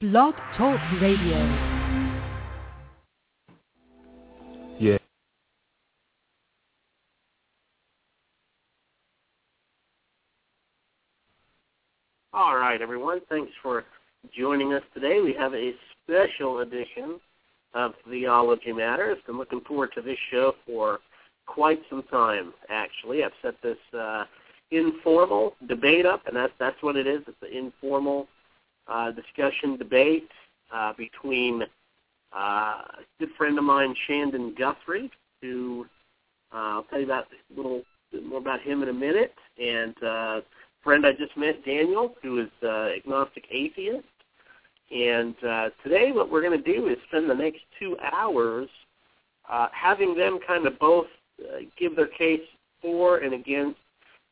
Blog Talk Radio. Yeah. All right, everyone. Thanks for joining us today. We have a special edition of Theology Matters. Been looking forward to this show for quite some time, actually. I've set this uh, informal debate up, and that's that's what it is. It's an informal uh, discussion debate uh, between uh, a good friend of mine, Shandon Guthrie, who uh, I'll tell you about a little bit more about him in a minute, and uh, friend I just met, Daniel, who is agnostic atheist. And today what we're going to do is spend the next two hours having them kind of both give their case for and against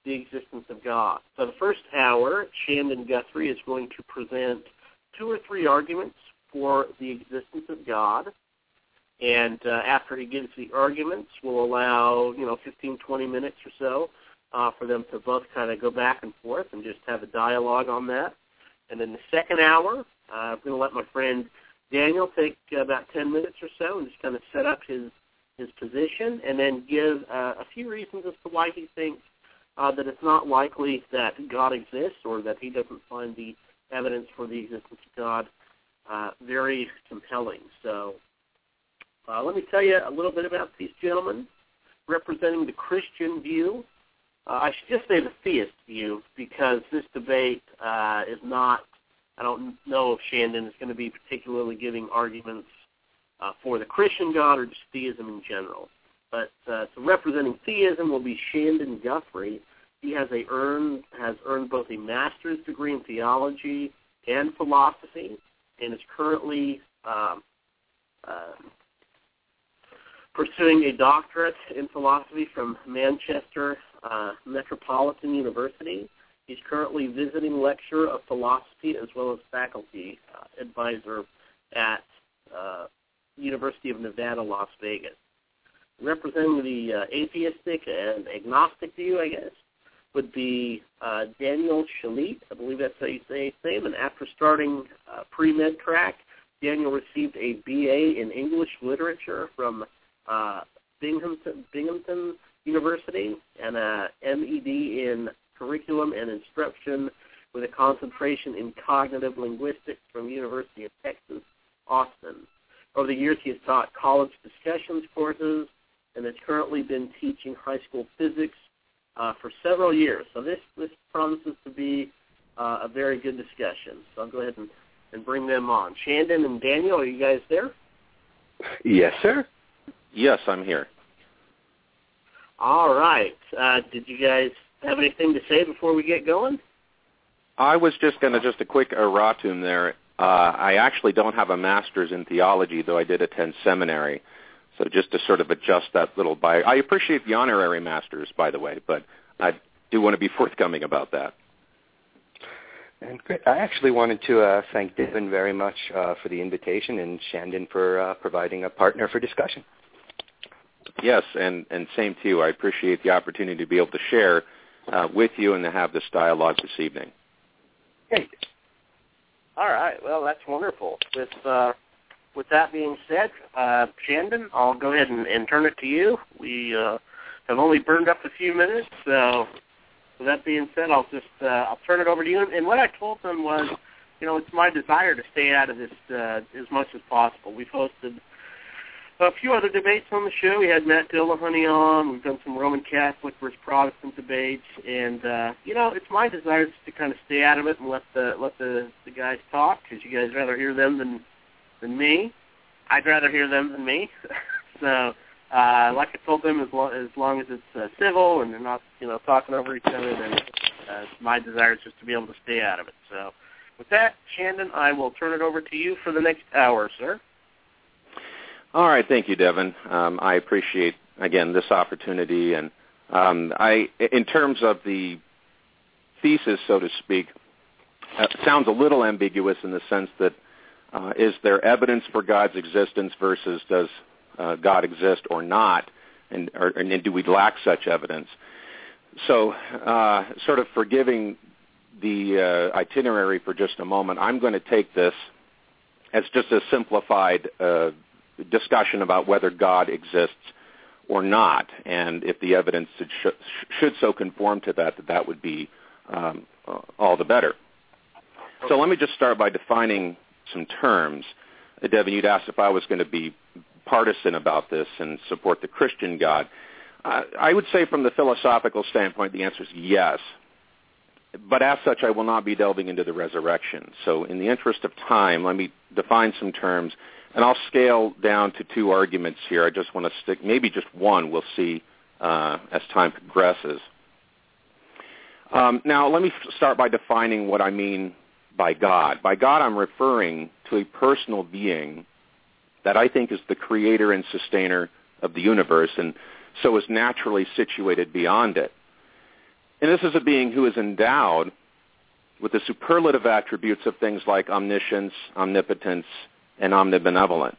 the existence of God. So the first hour, Shandon Guthrie is going to present two or three arguments for the existence of God. And uh, after he gives the arguments, we'll allow, you know, 15, 20 minutes or so uh, for them to both kind of go back and forth and just have a dialogue on that. And then the second hour, uh, I'm going to let my friend Daniel take about 10 minutes or so and just kind of set up his his position and then give uh, a few reasons as to why he thinks uh, that it's not likely that God exists or that he doesn't find the evidence for the existence of God uh, very compelling. So uh, let me tell you a little bit about these gentlemen representing the Christian view. Uh, I should just say the theist view because this debate uh, is not, I don't know if Shandon is going to be particularly giving arguments uh, for the Christian God or just theism in general. But uh, so representing theism will be Shandon Guthrie. He has a earned has earned both a master's degree in theology and philosophy, and is currently um, uh, pursuing a doctorate in philosophy from Manchester uh, Metropolitan University. He's currently visiting lecturer of philosophy as well as faculty uh, advisor at uh, University of Nevada, Las Vegas. Representing the uh, atheistic and agnostic view, I guess, would be uh, Daniel Schalit. I believe that's how you say his name. And after starting uh, pre-med track, Daniel received a BA in English literature from uh, Binghamton, Binghamton University and a MED in curriculum and instruction with a concentration in cognitive linguistics from University of Texas, Austin. Over the years, he has taught college discussions courses and has currently been teaching high school physics uh, for several years. So this this promises to be uh, a very good discussion. So I'll go ahead and, and bring them on. Shandon and Daniel, are you guys there? Yes, sir. Yes, I'm here. All right. Uh, did you guys have anything to say before we get going? I was just going to just a quick erratum there. Uh, I actually don't have a master's in theology, though I did attend seminary. So just to sort of adjust that little bio. I appreciate the honorary masters, by the way, but I do want to be forthcoming about that. And great. I actually wanted to uh, thank Devin very much uh, for the invitation and Shandon for uh, providing a partner for discussion. Yes, and, and same to you. I appreciate the opportunity to be able to share uh, with you and to have this dialogue this evening. Great. All right. Well, that's wonderful. With uh, with that being said, uh, Shandon, I'll go ahead and, and turn it to you. We uh, have only burned up a few minutes, so with that being said, I'll just uh, I'll turn it over to you. And, what I told them was, you know, it's my desire to stay out of this uh, as much as possible. We've hosted a few other debates on the show. We had Matt Dillahunty on. We've done some Roman Catholic versus Protestant debates, and uh, you know, it's my desire just to kind of stay out of it and let the let the the guys talk because you guys rather hear them than than me. I'd rather hear them than me. so, uh, like I told them, as long as long as it's uh, civil and they're not you know talking over each other, then uh, my desire is just to be able to stay out of it. So, with that, Shandon, I will turn it over to you for the next hour, sir. All right, thank you, Devin. Um, I appreciate again this opportunity, and um, I, in terms of the thesis, so to speak, uh, sounds a little ambiguous in the sense that uh, is there evidence for God's existence versus does uh, God exist or not, and, or, and do we lack such evidence? So, uh, sort of forgiving the uh, itinerary for just a moment, I'm going to take this as just a simplified uh, discussion about whether God exists or not, and if the evidence should, should so conform to that, that that would be um, all the better. So let me just start by defining some terms. Uh, Devin, you'd asked if I was going to be partisan about this and support the Christian God. Uh, I would say from the philosophical standpoint, the answer is yes. But as such, I will not be delving into the resurrection. So in the interest of time, let me define some terms, and I'll scale down to two arguments here. I just want to stick, maybe just one, we'll see uh, as time progresses. Um, now, let me start by defining what I mean by God. By God, I'm referring to a personal being that I think is the creator and sustainer of the universe and so is naturally situated beyond it. And this is a being who is endowed with the superlative attributes of things like omniscience, omnipotence, and omnibenevolence.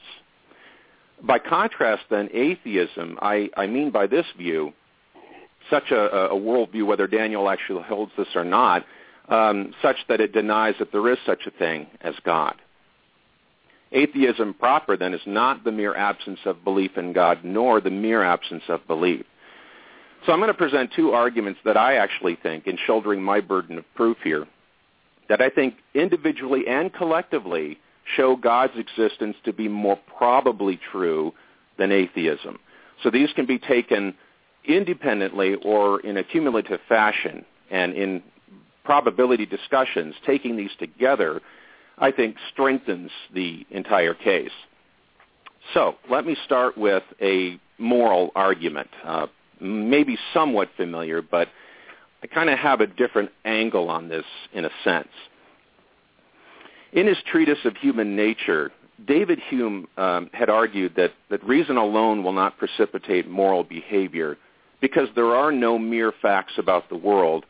By contrast, then, atheism, I, I mean by this view, such a, a worldview, whether Daniel actually holds this or not, um, such that it denies that there is such a thing as God. Atheism proper, then, is not the mere absence of belief in God, nor the mere absence of belief. So I'm going to present two arguments that I actually think, in shouldering my burden of proof here, that I think individually and collectively show God's existence to be more probably true than atheism. So these can be taken independently or in a cumulative fashion. And in probability discussions, taking these together, I think strengthens the entire case. So let me start with a moral argument, uh, maybe somewhat familiar, but I kind of have a different angle on this in a sense. In his treatise of human nature, David Hume um, had argued that, that reason alone will not precipitate moral behavior because there are no mere facts about the world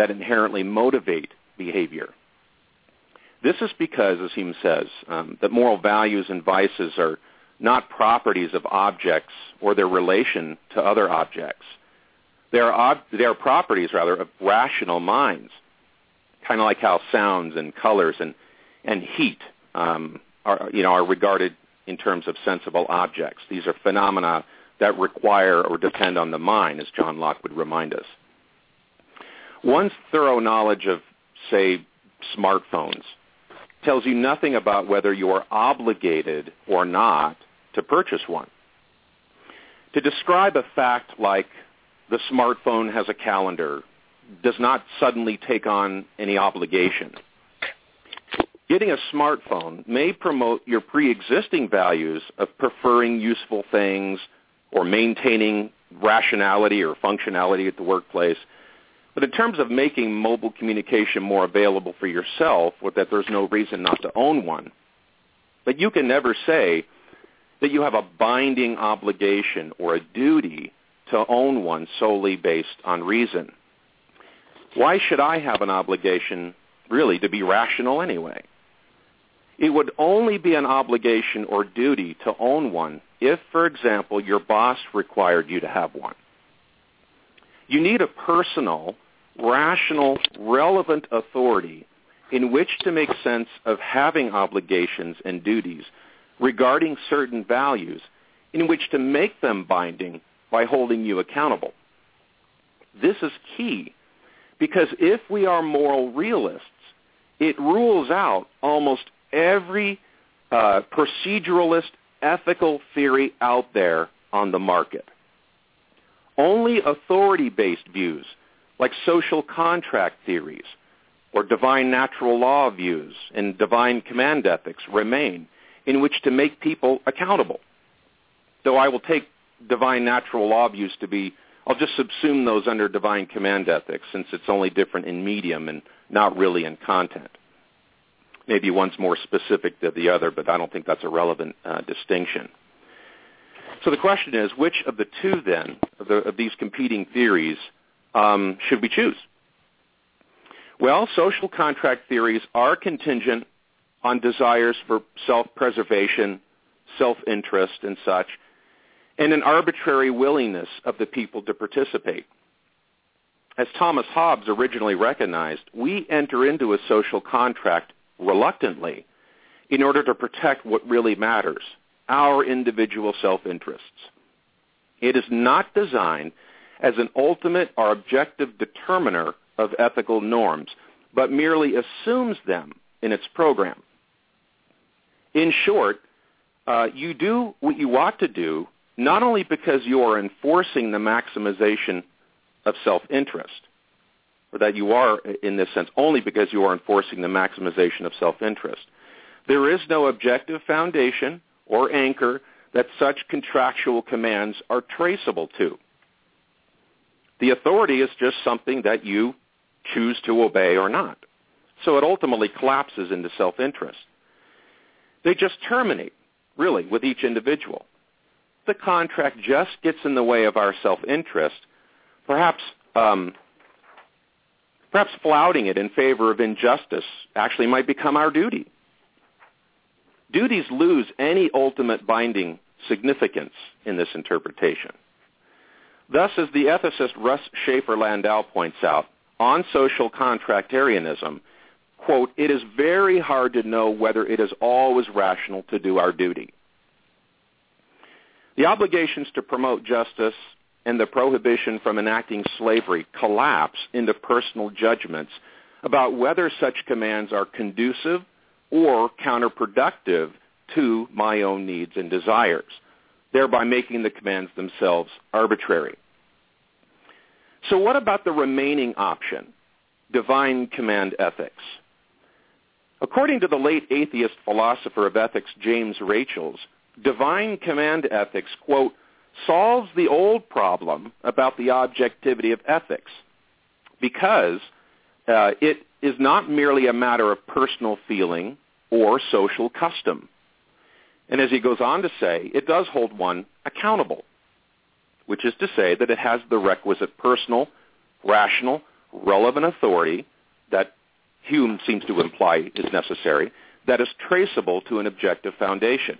that inherently motivate behavior. This is because, as Hume says, um, that moral values and vices are not properties of objects or their relation to other objects. They are, ob- they are properties, rather, of rational minds, kind of like how sounds and colors and, and heat um, are, you know, are regarded in terms of sensible objects. These are phenomena that require or depend on the mind, as John Locke would remind us. One's thorough knowledge of, say, smartphones tells you nothing about whether you are obligated or not to purchase one. To describe a fact like the smartphone has a calendar does not suddenly take on any obligation. Getting a smartphone may promote your pre-existing values of preferring useful things or maintaining rationality or functionality at the workplace – but in terms of making mobile communication more available for yourself, that there's no reason not to own one, but you can never say that you have a binding obligation or a duty to own one solely based on reason. Why should I have an obligation really to be rational anyway? It would only be an obligation or duty to own one if, for example, your boss required you to have one. You need a personal, rational, relevant authority in which to make sense of having obligations and duties regarding certain values in which to make them binding by holding you accountable. This is key because if we are moral realists, it rules out almost every uh, proceduralist ethical theory out there on the market. Only authority-based views like social contract theories or divine natural law views and divine command ethics remain in which to make people accountable. Though I will take divine natural law views to be, I'll just subsume those under divine command ethics since it's only different in medium and not really in content. Maybe one's more specific than the other, but I don't think that's a relevant uh, distinction. So the question is, which of the two then, of, the, of these competing theories, um, should we choose? Well, social contract theories are contingent on desires for self-preservation, self-interest, and such, and an arbitrary willingness of the people to participate. As Thomas Hobbes originally recognized, we enter into a social contract reluctantly in order to protect what really matters, our individual self-interests. It is not designed as an ultimate or objective determiner of ethical norms, but merely assumes them in its program. In short, uh, you do what you ought to do not only because you are enforcing the maximization of self-interest, or that you are, in this sense, only because you are enforcing the maximization of self-interest. There is no objective foundation or anchor that such contractual commands are traceable to. The authority is just something that you choose to obey or not. So it ultimately collapses into self-interest. They just terminate, really, with each individual. The contract just gets in the way of our self-interest, perhaps um, perhaps flouting it in favor of injustice actually might become our duty. Duties lose any ultimate binding significance in this interpretation. Thus, as the ethicist Russ Shafer Landau points out, on social contractarianism, quote, it is very hard to know whether it is always rational to do our duty. The obligations to promote justice and the prohibition from enacting slavery collapse into personal judgments about whether such commands are conducive or counterproductive to my own needs and desires, thereby making the commands themselves arbitrary. So what about the remaining option, divine command ethics? According to the late atheist philosopher of ethics James Rachels, divine command ethics, quote, solves the old problem about the objectivity of ethics because uh, it is not merely a matter of personal feeling or social custom. And as he goes on to say, it does hold one accountable, which is to say that it has the requisite personal, rational, relevant authority that Hume seems to imply is necessary, that is traceable to an objective foundation.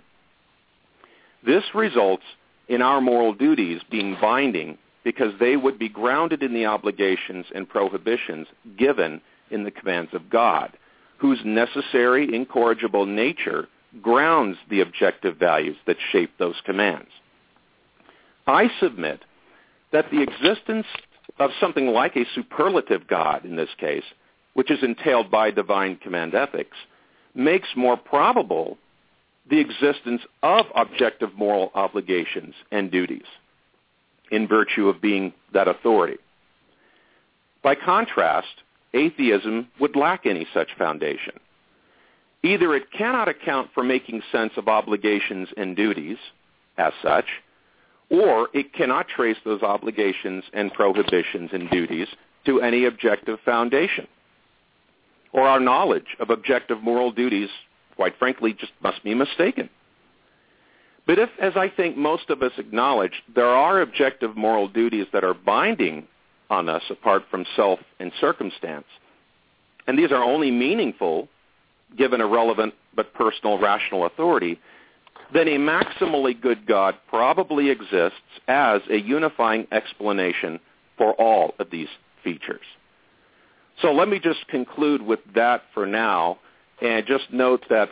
This results in our moral duties being binding because they would be grounded in the obligations and prohibitions given in the commands of God, whose necessary, incorrigible nature grounds the objective values that shape those commands. I submit that the existence of something like a superlative God in this case, which is entailed by divine command ethics, makes more probable the existence of objective moral obligations and duties in virtue of being that authority. By contrast, atheism would lack any such foundation. Either it cannot account for making sense of obligations and duties as such, or it cannot trace those obligations and prohibitions and duties to any objective foundation. Or our knowledge of objective moral duties quite frankly, just must be mistaken. But if, as I think most of us acknowledge, there are objective moral duties that are binding on us apart from self and circumstance, and these are only meaningful given a relevant but personal rational authority, then a maximally good God probably exists as a unifying explanation for all of these features. So let me just conclude with that for now and just note that,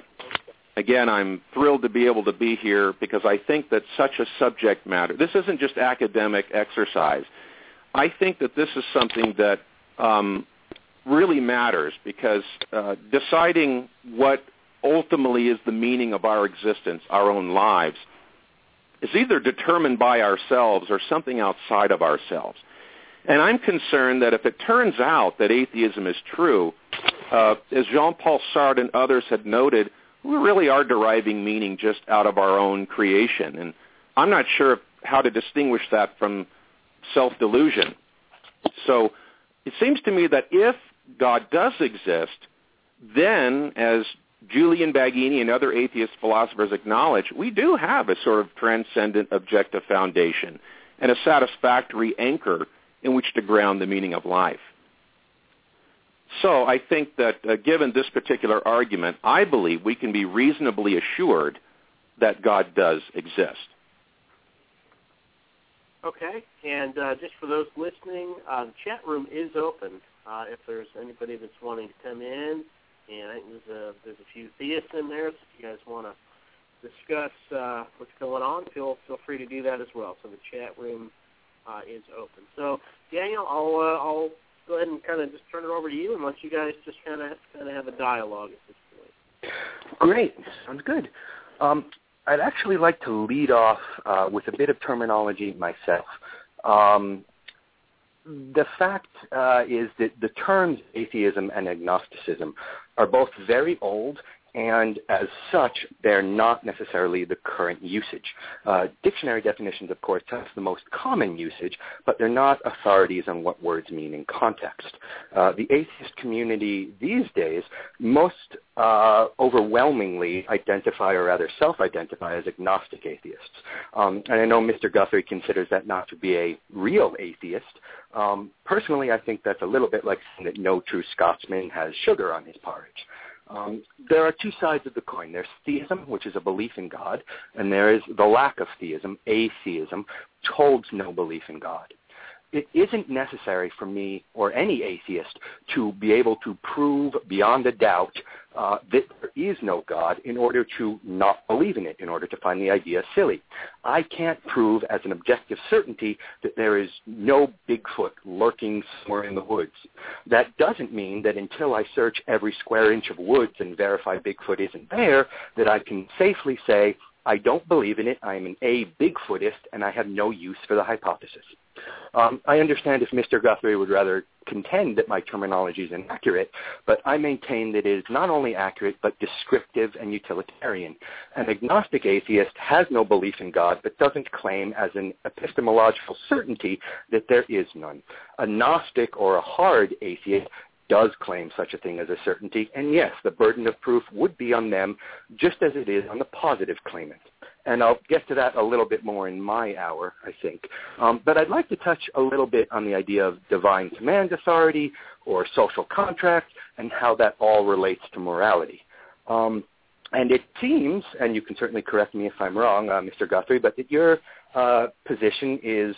again, I'm thrilled to be able to be here because I think that such a subject matter, this isn't just academic exercise. I think that this is something that um, really matters because uh, deciding what ultimately is the meaning of our existence, our own lives, is either determined by ourselves or something outside of ourselves. And I'm concerned that if it turns out that atheism is true, uh, as Jean-Paul Sartre and others had noted, we really are deriving meaning just out of our own creation. And I'm not sure how to distinguish that from self-delusion. So it seems to me that if God does exist, then, as Julian Baggini and other atheist philosophers acknowledge, we do have a sort of transcendent objective foundation and a satisfactory anchor in which to ground the meaning of life. So I think that uh, given this particular argument, I believe we can be reasonably assured that God does exist. Okay, and uh, just for those listening, uh, the chat room is open. Uh, if there's anybody that's wanting to come in and I think there's a there's a few theists in there. So if you guys want to discuss uh, what's going on, feel feel free to do that as well. So the chat room uh, is open. So Daniel, I'll uh, I'll go ahead and kind of just turn it over to you and let you guys just kind of kind of have a dialogue at this point. Great, sounds good. Um, I'd actually like to lead off uh, with a bit of terminology myself. Um, the fact uh, is that the terms atheism and agnosticism are both very old and as such, they're not necessarily the current usage. Uh, dictionary definitions, of course, tell us the most common usage, but they're not authorities on what words mean in context. Uh, the atheist community these days most uh, overwhelmingly identify, or rather self-identify, as agnostic atheists. Um, and I know Mr. Guthrie considers that not to be a real atheist. Um, personally, I think that's a little bit like saying that no true Scotsman has sugar on his porridge. Um, there are two sides of the coin. There's theism, which is a belief in God, and there is the lack of theism, atheism, which holds no belief in God it isn't necessary for me or any atheist to be able to prove beyond a doubt uh, that there is no God in order to not believe in it, in order to find the idea silly. I can't prove as an objective certainty that there is no Bigfoot lurking somewhere in the woods. That doesn't mean that until I search every square inch of woods and verify Bigfoot isn't there, that I can safely say, I don't believe in it. I am an A Bigfootist, and I have no use for the hypothesis. Um, I understand if Mr. Guthrie would rather contend that my terminology is inaccurate, but I maintain that it is not only accurate, but descriptive and utilitarian. An agnostic atheist has no belief in God, but doesn't claim as an epistemological certainty that there is none. A Gnostic or a hard atheist does claim such a thing as a certainty, and yes, the burden of proof would be on them just as it is on the positive claimant. And I'll get to that a little bit more in my hour, I think. Um, but I'd like to touch a little bit on the idea of divine command authority or social contract and how that all relates to morality. Um, and it seems, and you can certainly correct me if I'm wrong, uh, Mr. Guthrie, but that your uh, position is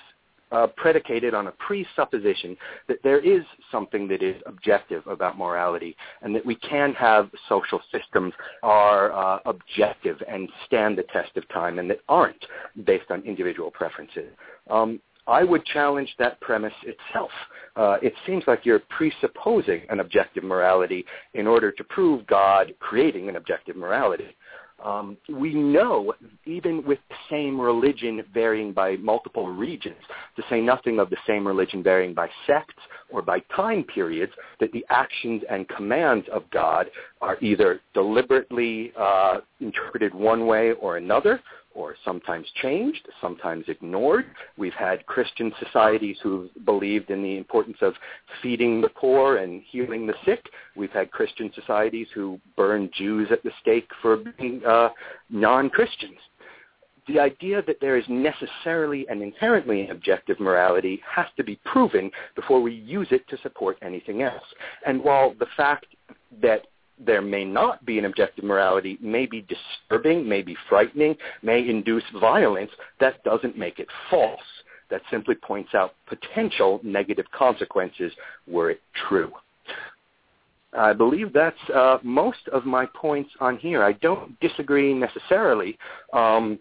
uh, predicated on a presupposition that there is something that is objective about morality and that we can have social systems are uh, objective and stand the test of time and that aren't based on individual preferences. Um, I would challenge that premise itself. Uh, it seems like you're presupposing an objective morality in order to prove God creating an objective morality. Um, we know, even with the same religion varying by multiple regions, to say nothing of the same religion varying by sects or by time periods, that the actions and commands of God are either deliberately uh, interpreted one way or another, or sometimes changed, sometimes ignored. We've had Christian societies who've believed in the importance of feeding the poor and healing the sick. We've had Christian societies who burned Jews at the stake for being uh, non-Christians. The idea that there is necessarily and inherently an objective morality has to be proven before we use it to support anything else. And while the fact that there may not be an objective morality, may be disturbing, may be frightening, may induce violence, that doesn't make it false. That simply points out potential negative consequences were it true. I believe that's uh, most of my points on here. I don't disagree necessarily um,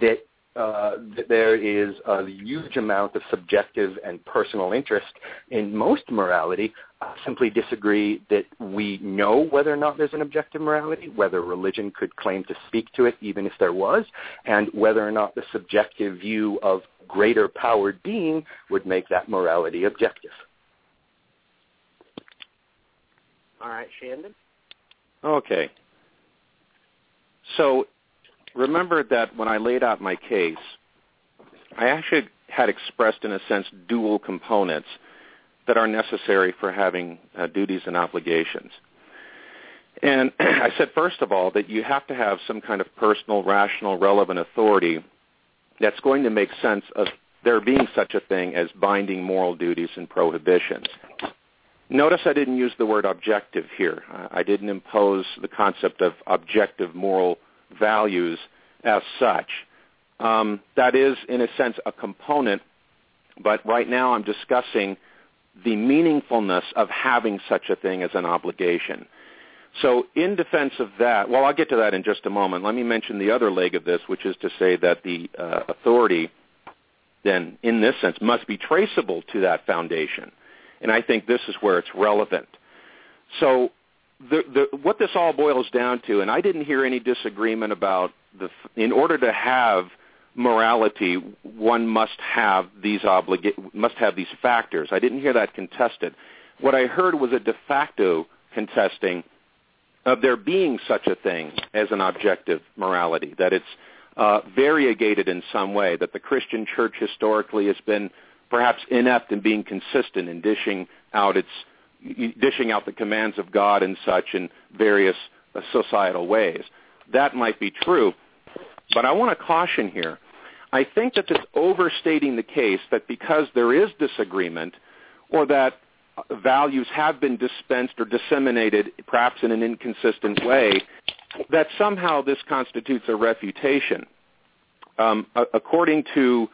that uh, there is a huge amount of subjective and personal interest in most morality. I simply disagree that we know whether or not there's an objective morality, whether religion could claim to speak to it even if there was, and whether or not the subjective view of greater powered being would make that morality objective. All right, Shandon. Okay. So remember that when I laid out my case, I actually had expressed, in a sense, dual components that are necessary for having uh, duties and obligations. And I said, first of all, that you have to have some kind of personal, rational, relevant authority that's going to make sense of there being such a thing as binding moral duties and prohibitions. Notice I didn't use the word objective here. I didn't impose the concept of objective moral values as such. Um, that is, in a sense, a component, but right now I'm discussing the meaningfulness of having such a thing as an obligation. So in defense of that, well, I'll get to that in just a moment. Let me mention the other leg of this, which is to say that the uh, authority then, in this sense, must be traceable to that foundation. And I think this is where it's relevant. So the, the, what this all boils down to, and I didn't hear any disagreement about the, in order to have morality, one must have these obliga- must have these factors. I didn't hear that contested. What I heard was a de facto contesting of there being such a thing as an objective morality, that it's uh, variegated in some way, that the Christian church historically has been perhaps inept in being consistent in dishing out its dishing out the commands of God and such in various uh, societal ways. That might be true, but I want to caution here. I think that it's overstating the case that because there is disagreement or that values have been dispensed or disseminated perhaps in an inconsistent way, that somehow this constitutes a refutation. Um, according to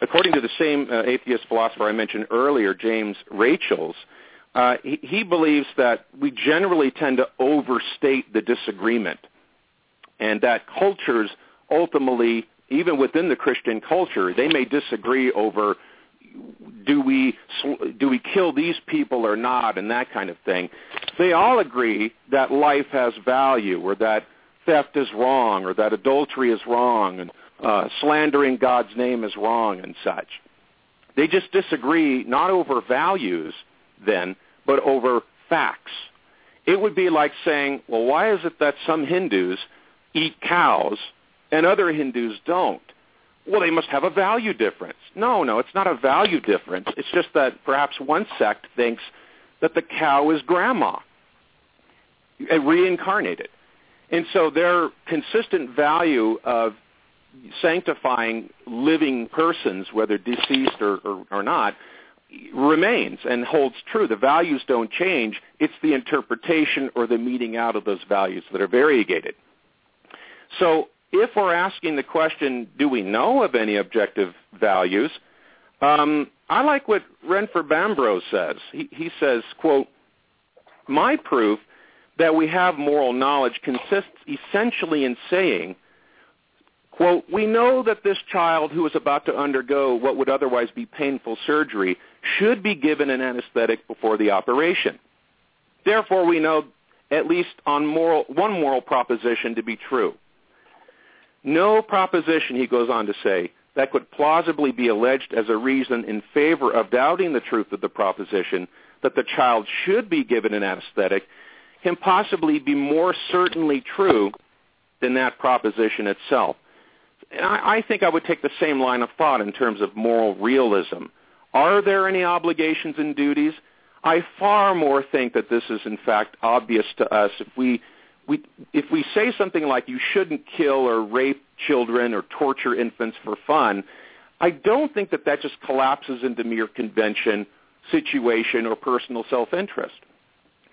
according to the same uh, atheist philosopher I mentioned earlier, James Rachels, uh, he, he believes that we generally tend to overstate the disagreement, and that cultures ultimately, even within the Christian culture, they may disagree over do we do we kill these people or not and that kind of thing they all agree that life has value or that theft is wrong or that adultery is wrong and uh, slandering God's name is wrong and such. They just disagree not over values then, but over facts. It would be like saying, well, why is it that some Hindus eat cows and other Hindus don't? Well, they must have a value difference. No, no, it's not a value difference. It's just that perhaps one sect thinks that the cow is grandma, uh, reincarnated. And so their consistent value of sanctifying living persons, whether deceased or, or, or not, remains and holds true. The values don't change. It's the interpretation or the meting out of those values that are variegated. So if we're asking the question, do we know of any objective values, um, I like what Renford Bambrough says. He, he says, quote, my proof that we have moral knowledge consists essentially in saying – Quote, we know that this child who is about to undergo what would otherwise be painful surgery should be given an anesthetic before the operation. Therefore, we know at least on moral, one moral proposition to be true. No proposition, he goes on to say, that could plausibly be alleged as a reason in favor of doubting the truth of the proposition that the child should be given an anesthetic can possibly be more certainly true than that proposition itself. I, I think I would take the same line of thought in terms of moral realism. Are there any obligations and duties? I far more think that this is in fact obvious to us if we, we if we say something like you shouldn't kill or rape children or torture infants for fun, I don't think that that just collapses into mere convention, situation, or personal self-interest,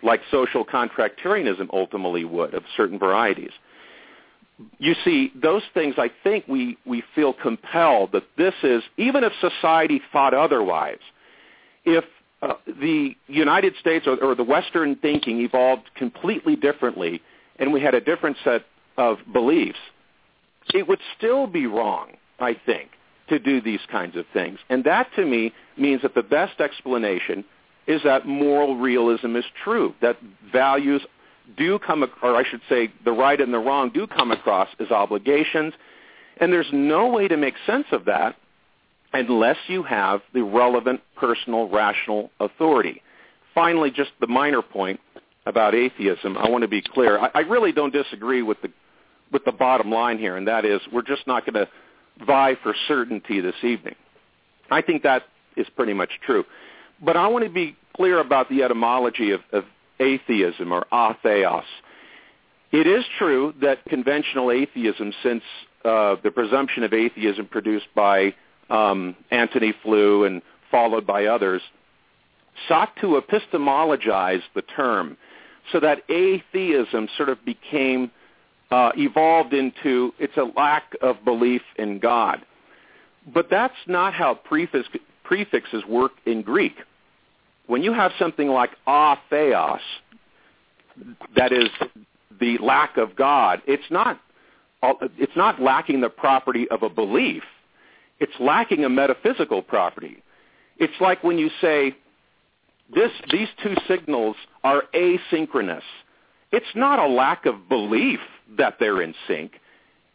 like social contractarianism ultimately would of certain varieties you see, those things I think we, we feel compelled that this is, even if society thought otherwise, if uh, the United States or, or the Western thinking evolved completely differently and we had a different set of beliefs, it would still be wrong, I think, to do these kinds of things. And that to me means that the best explanation is that moral realism is true, that values do come, or I should say the right and the wrong do come across as obligations, and there's no way to make sense of that unless you have the relevant personal rational authority. Finally, just the minor point about atheism, I want to be clear. I, I really don't disagree with the with the bottom line here, and that is we're just not going to vie for certainty this evening. I think that is pretty much true. But I want to be clear about the etymology of, of atheism or atheos. It is true that conventional atheism, since uh, the presumption of atheism produced by um, Antony Flew and followed by others, sought to epistemologize the term so that atheism sort of became uh, evolved into it's a lack of belief in God. But that's not how prefix, prefixes work in Greek when you have something like a theos, that is the lack of God. It's not it's not lacking the property of a belief. It's lacking a metaphysical property. It's like when you say this these two signals are asynchronous. It's not a lack of belief that they're in sync.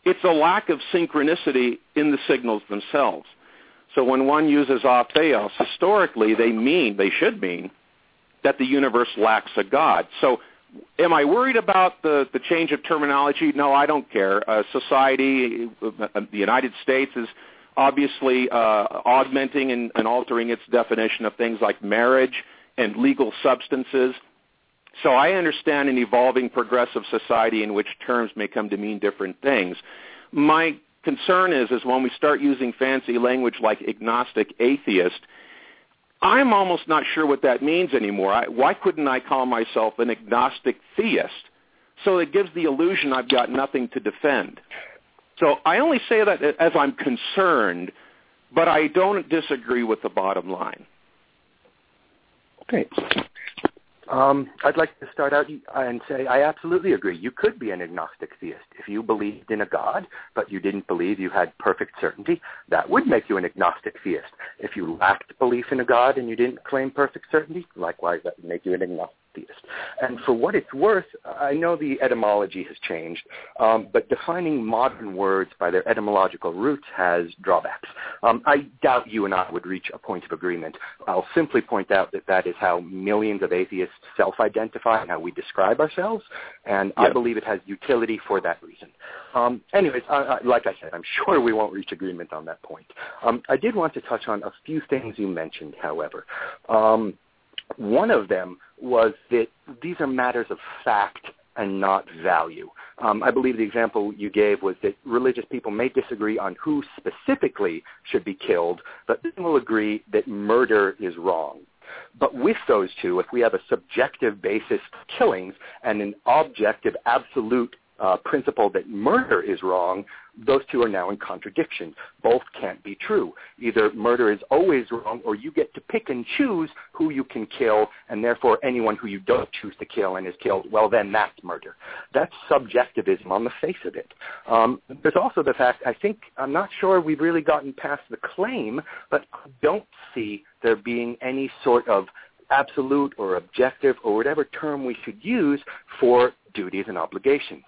It's a lack of synchronicity in the signals themselves. So when one uses atheos, historically they mean, they should mean, that the universe lacks a God. So am I worried about the, the change of terminology? No, I don't care. Uh, society, uh, the United States is obviously uh, augmenting and, and altering its definition of things like marriage and legal substances. So I understand an evolving progressive society in which terms may come to mean different things. My concern is, is when we start using fancy language like agnostic atheist, I'm almost not sure what that means anymore. I, why couldn't I call myself an agnostic theist? So it gives the illusion I've got nothing to defend. So I only say that as I'm concerned, but I don't disagree with the bottom line. Okay. Um, I'd like to start out and say I absolutely agree. You could be an agnostic theist if you believed in a God, but you didn't believe you had perfect certainty. That would make you an agnostic theist. If you lacked belief in a God and you didn't claim perfect certainty, likewise, that would make you an agnostic theist. And for what it's worth, I know the etymology has changed, um, but defining modern words by their etymological roots has drawbacks. Um, I doubt you and I would reach a point of agreement. I'll simply point out that that is how millions of atheists self-identify and how we describe ourselves, and I believe it has utility for that reason. Um, anyways, I, I, like I said, I'm sure we won't reach agreement on that point. Um, I did want to touch on a few things you mentioned, however. One of them was that these are matters of fact and not value. Um, I believe the example you gave was that religious people may disagree on who specifically should be killed, but they will agree that murder is wrong. But with those two, if we have a subjective basis for killings and an objective, absolute uh, principle that murder is wrong, those two are now in contradiction. Both can't be true. Either murder is always wrong or you get to pick and choose who you can kill and therefore anyone who you don't choose to kill and is killed, well then that's murder. That's subjectivism on the face of it. Um, there's also the fact, I think, I'm not sure we've really gotten past the claim, but I don't see there being any sort of absolute or objective or whatever term we should use for duties and obligations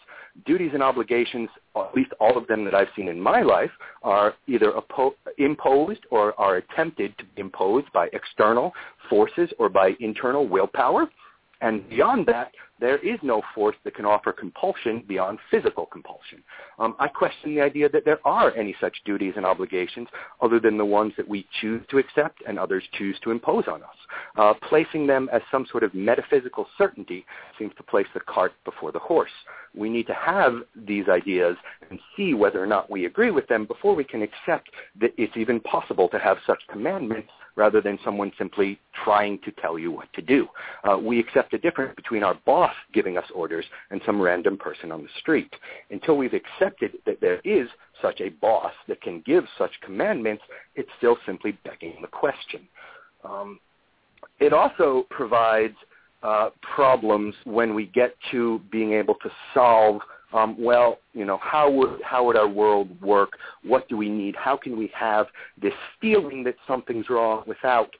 duties and obligations, at least all of them that I've seen in my life, are either oppo- imposed or are attempted to be imposed by external forces or by internal willpower. And beyond that, there is no force that can offer compulsion beyond physical compulsion. Um, I question the idea that there are any such duties and obligations other than the ones that we choose to accept and others choose to impose on us. Uh, placing them as some sort of metaphysical certainty seems to place the cart before the horse. We need to have these ideas and see whether or not we agree with them before we can accept that it's even possible to have such commandments rather than someone simply trying to tell you what to do. Uh, we accept a difference between our boss giving us orders and some random person on the street. Until we've accepted that there is such a boss that can give such commandments, it's still simply begging the question. Um, it also provides uh, problems when we get to being able to solve um, well, you know, how would how would our world work? What do we need? How can we have this feeling that something's wrong without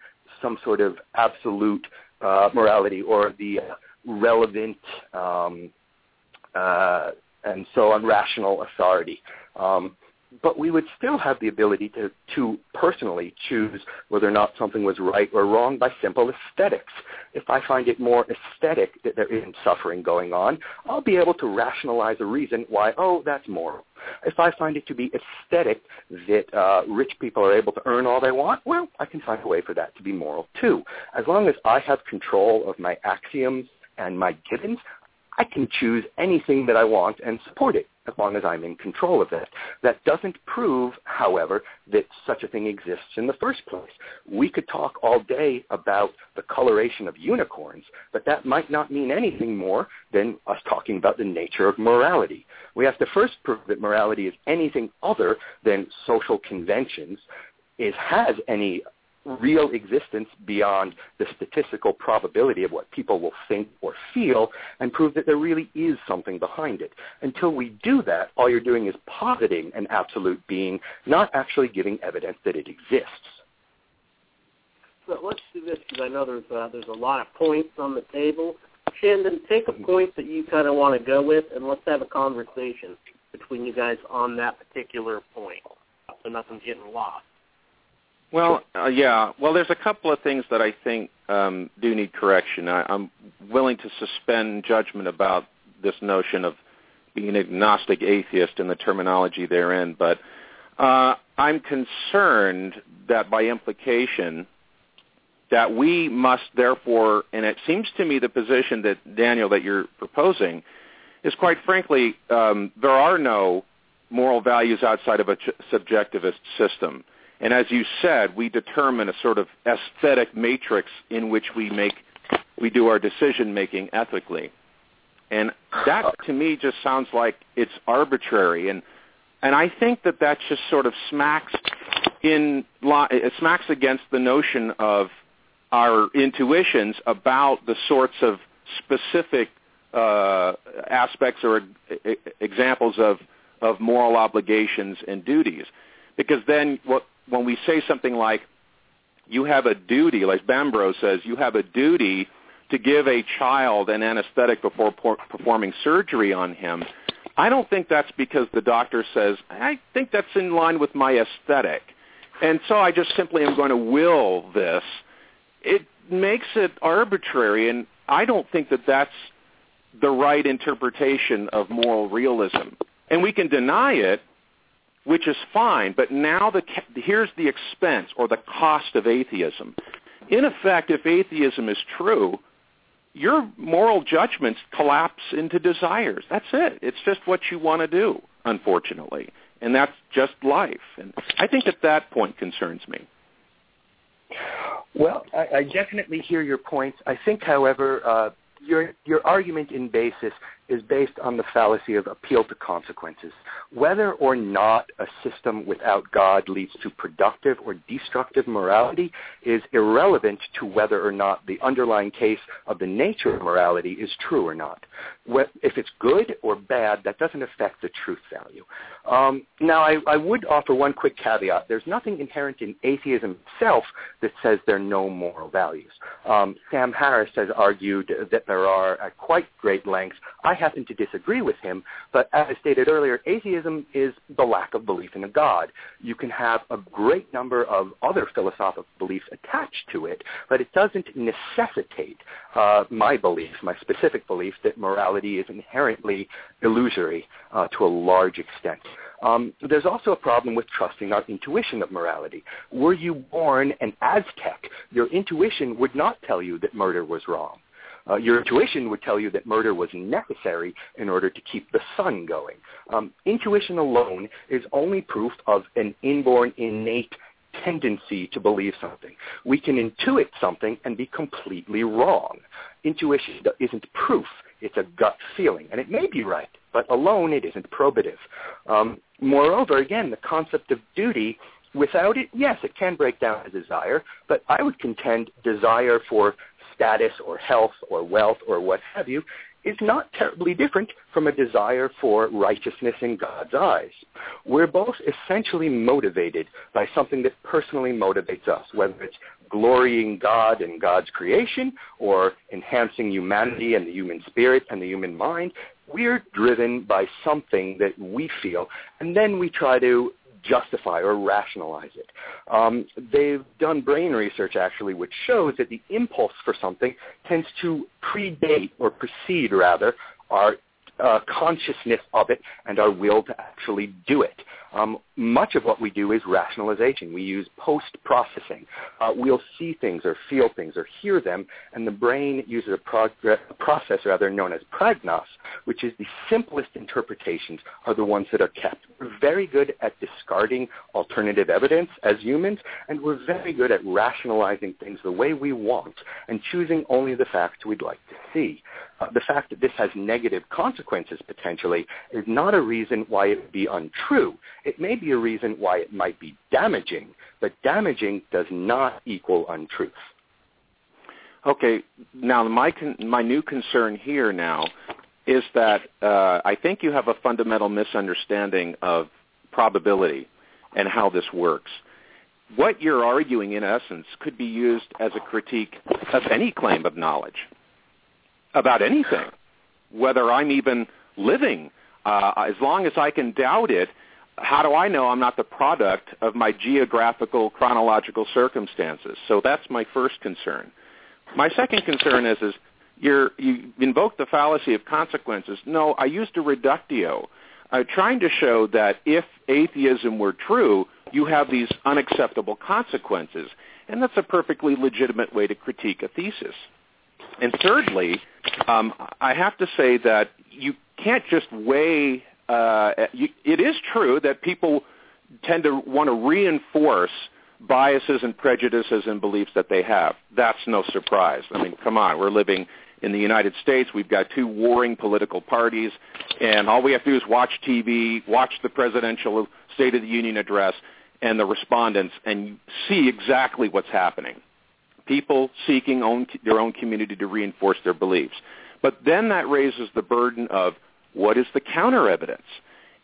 some sort of absolute uh, morality or the uh, relevant um, uh, and so on rational authority? Um, but we would still have the ability to, to personally choose whether or not something was right or wrong by simple aesthetics. If I find it more aesthetic that there isn't suffering going on, I'll be able to rationalize a reason why, oh, that's moral. If I find it to be aesthetic that uh, rich people are able to earn all they want, well, I can find a way for that to be moral too. As long as I have control of my axioms and my givens, I can choose anything that I want and support it as long as I'm in control of it. That doesn't prove, however, that such a thing exists in the first place. We could talk all day about the coloration of unicorns, but that might not mean anything more than us talking about the nature of morality. We have to first prove that morality is anything other than social conventions, is has any real existence beyond the statistical probability of what people will think or feel and prove that there really is something behind it. Until we do that, all you're doing is positing an absolute being, not actually giving evidence that it exists. So let's do this because I know there's uh, there's a lot of points on the table. Shandon, take a point that you kind of want to go with, and let's have a conversation between you guys on that particular point, so nothing's getting lost. Well, uh, yeah. Well, there's a couple of things that I think um, do need correction. I, I'm willing to suspend judgment about this notion of being agnostic atheist and the terminology therein, but uh, I'm concerned that by implication that we must therefore, and it seems to me the position that Daniel that you're proposing is quite frankly um, there are no moral values outside of a ch- subjectivist system. And as you said, we determine a sort of aesthetic matrix in which we make we do our decision making ethically. And that to me just sounds like it's arbitrary and and I think that that just sort of smacks in it smacks against the notion of our intuitions about the sorts of specific uh, aspects or examples of of moral obligations and duties because then what when we say something like, you have a duty, like Bambrough says, you have a duty to give a child an anesthetic before por- performing surgery on him, I don't think that's because the doctor says, I think that's in line with my aesthetic. And so I just simply am going to will this. It makes it arbitrary, and I don't think that that's the right interpretation of moral realism. And we can deny it, which is fine, but now the, here's the expense or the cost of atheism. In effect, if atheism is true, your moral judgments collapse into desires. That's it. It's just what you want to do, unfortunately. And that's just life. And I think that that point concerns me. Well, I, I definitely hear your points. I think, however, uh, your your argument in basis is based on the fallacy of appeal to consequences. Whether or not a system without God leads to productive or destructive morality is irrelevant to whether or not the underlying case of the nature of morality is true or not. If it's good or bad, that doesn't affect the truth value. Um, now, I, I would offer one quick caveat. There's nothing inherent in atheism itself that says there are no moral values. Um, Sam Harris has argued that there are at quite great lengths. I happen to disagree with him, but as I stated earlier, atheism is the lack of belief in a God. You can have a great number of other philosophical beliefs attached to it, but it doesn't necessitate uh, my belief, my specific belief, that morality is inherently illusory uh, to a large extent. Um, there's also a problem with trusting our intuition of morality. Were you born an Aztec, your intuition would not tell you that murder was wrong. Uh, your intuition would tell you that murder was necessary in order to keep the sun going. Um, intuition alone is only proof of an inborn, innate tendency to believe something. We can intuit something and be completely wrong. Intuition isn't proof. It's a gut feeling. And it may be right, but alone it isn't probative. Um, moreover, again, the concept of duty Without it, yes, it can break down a desire, but I would contend desire for status or health or wealth or what have you is not terribly different from a desire for righteousness in God's eyes. We're both essentially motivated by something that personally motivates us, whether it's glorying God and God's creation or enhancing humanity and the human spirit and the human mind. We're driven by something that we feel, and then we try to justify or rationalize it. Um, they've done brain research actually which shows that the impulse for something tends to predate or precede rather our uh, consciousness of it and our will to actually do it. Um, much of what we do is rationalization. We use post-processing. Uh, we'll see things or feel things or hear them, and the brain uses a, a process rather known as Prägnanz, which is the simplest interpretations are the ones that are kept. We're very good at discarding alternative evidence as humans, and we're very good at rationalizing things the way we want and choosing only the facts we'd like to see. Uh, the fact that this has negative consequences potentially is not a reason why it would be untrue. It may be a reason why it might be damaging, but damaging does not equal untruth. Okay, now my con- my new concern here now is that uh, I think you have a fundamental misunderstanding of probability and how this works. What you're arguing, in essence, could be used as a critique of any claim of knowledge about anything, whether I'm even living. Uh, as long as I can doubt it, how do I know I'm not the product of my geographical chronological circumstances? So that's my first concern. My second concern is, is you invoke the fallacy of consequences. No, I used a reductio, uh, trying to show that if atheism were true, you have these unacceptable consequences. And that's a perfectly legitimate way to critique a thesis. And thirdly, um, I have to say that you can't just weigh. Uh, you, it is true that people tend to want to reinforce biases and prejudices and beliefs that they have. That's no surprise. I mean, come on, we're living in the United States. We've got two warring political parties, and all we have to do is watch TV, watch the presidential State of the Union address, and the respondents, and see exactly what's happening. People seeking own, their own community to reinforce their beliefs. But then that raises the burden of what is the counter evidence?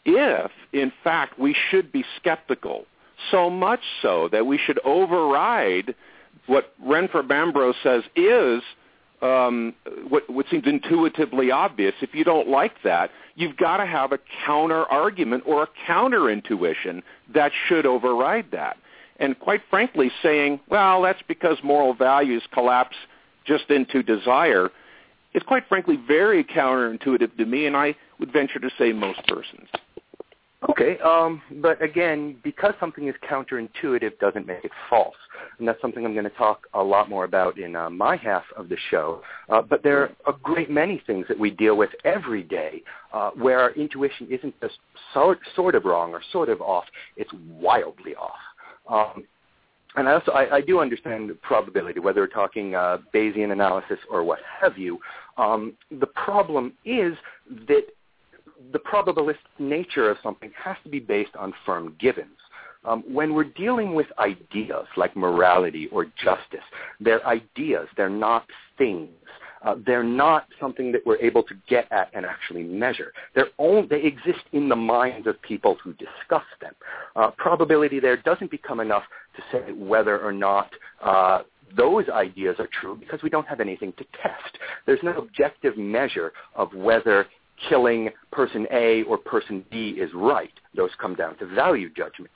If, in fact, we should be skeptical so much so that we should override what Renford Bambrough says is um, what, what seems intuitively obvious. If you don't like that, you've got to have a counter argument or a counter intuition that should override that. And quite frankly, saying, well, that's because moral values collapse just into desire is quite frankly very counterintuitive to me, and I would venture to say most persons. Okay, um, but again, because something is counterintuitive doesn't make it false. And that's something I'm going to talk a lot more about in uh, my half of the show. Uh, but there are a great many things that we deal with every day uh, where our intuition isn't just sort, sort of wrong or sort of off, it's wildly off. Um, and I also I, I do understand probability, whether we're talking uh, Bayesian analysis or what have you. Um, the problem is that the probabilistic nature of something has to be based on firm givens. Um, when we're dealing with ideas like morality or justice, they're ideas. They're not things. Uh, they're not something that we're able to get at and actually measure. They're they exist in the minds of people who discuss them. Uh, probability there doesn't become enough to say whether or not uh, those ideas are true because we don't have anything to test. There's no objective measure of whether killing person A or person B is right. Those come down to value judgments.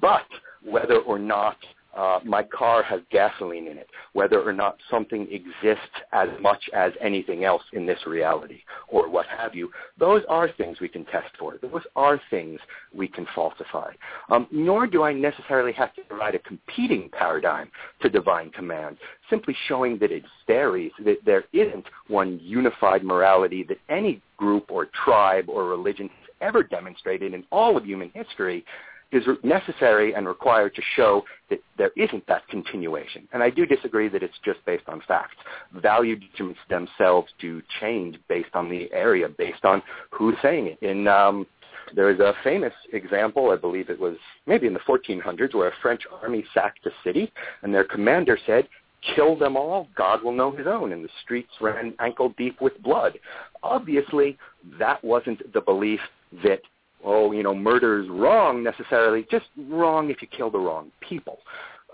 But whether or not uh, my car has gasoline in it, whether or not something exists as much as anything else in this reality, or what have you. Those are things we can test for. Those are things we can falsify. Um, nor do I necessarily have to provide a competing paradigm to divine command, simply showing that it varies, that there isn't one unified morality that any group or tribe or religion has ever demonstrated in all of human history is necessary and required to show that there isn't that continuation. And I do disagree that it's just based on facts. Value judgments themselves do change based on the area, based on who's saying it. In um, there is a famous example, I believe it was maybe in the 1400s, where a French army sacked a city, and their commander said, kill them all, God will know his own, and the streets ran ankle deep with blood. Obviously, that wasn't the belief that oh, you know, murder is wrong necessarily, just wrong if you kill the wrong people.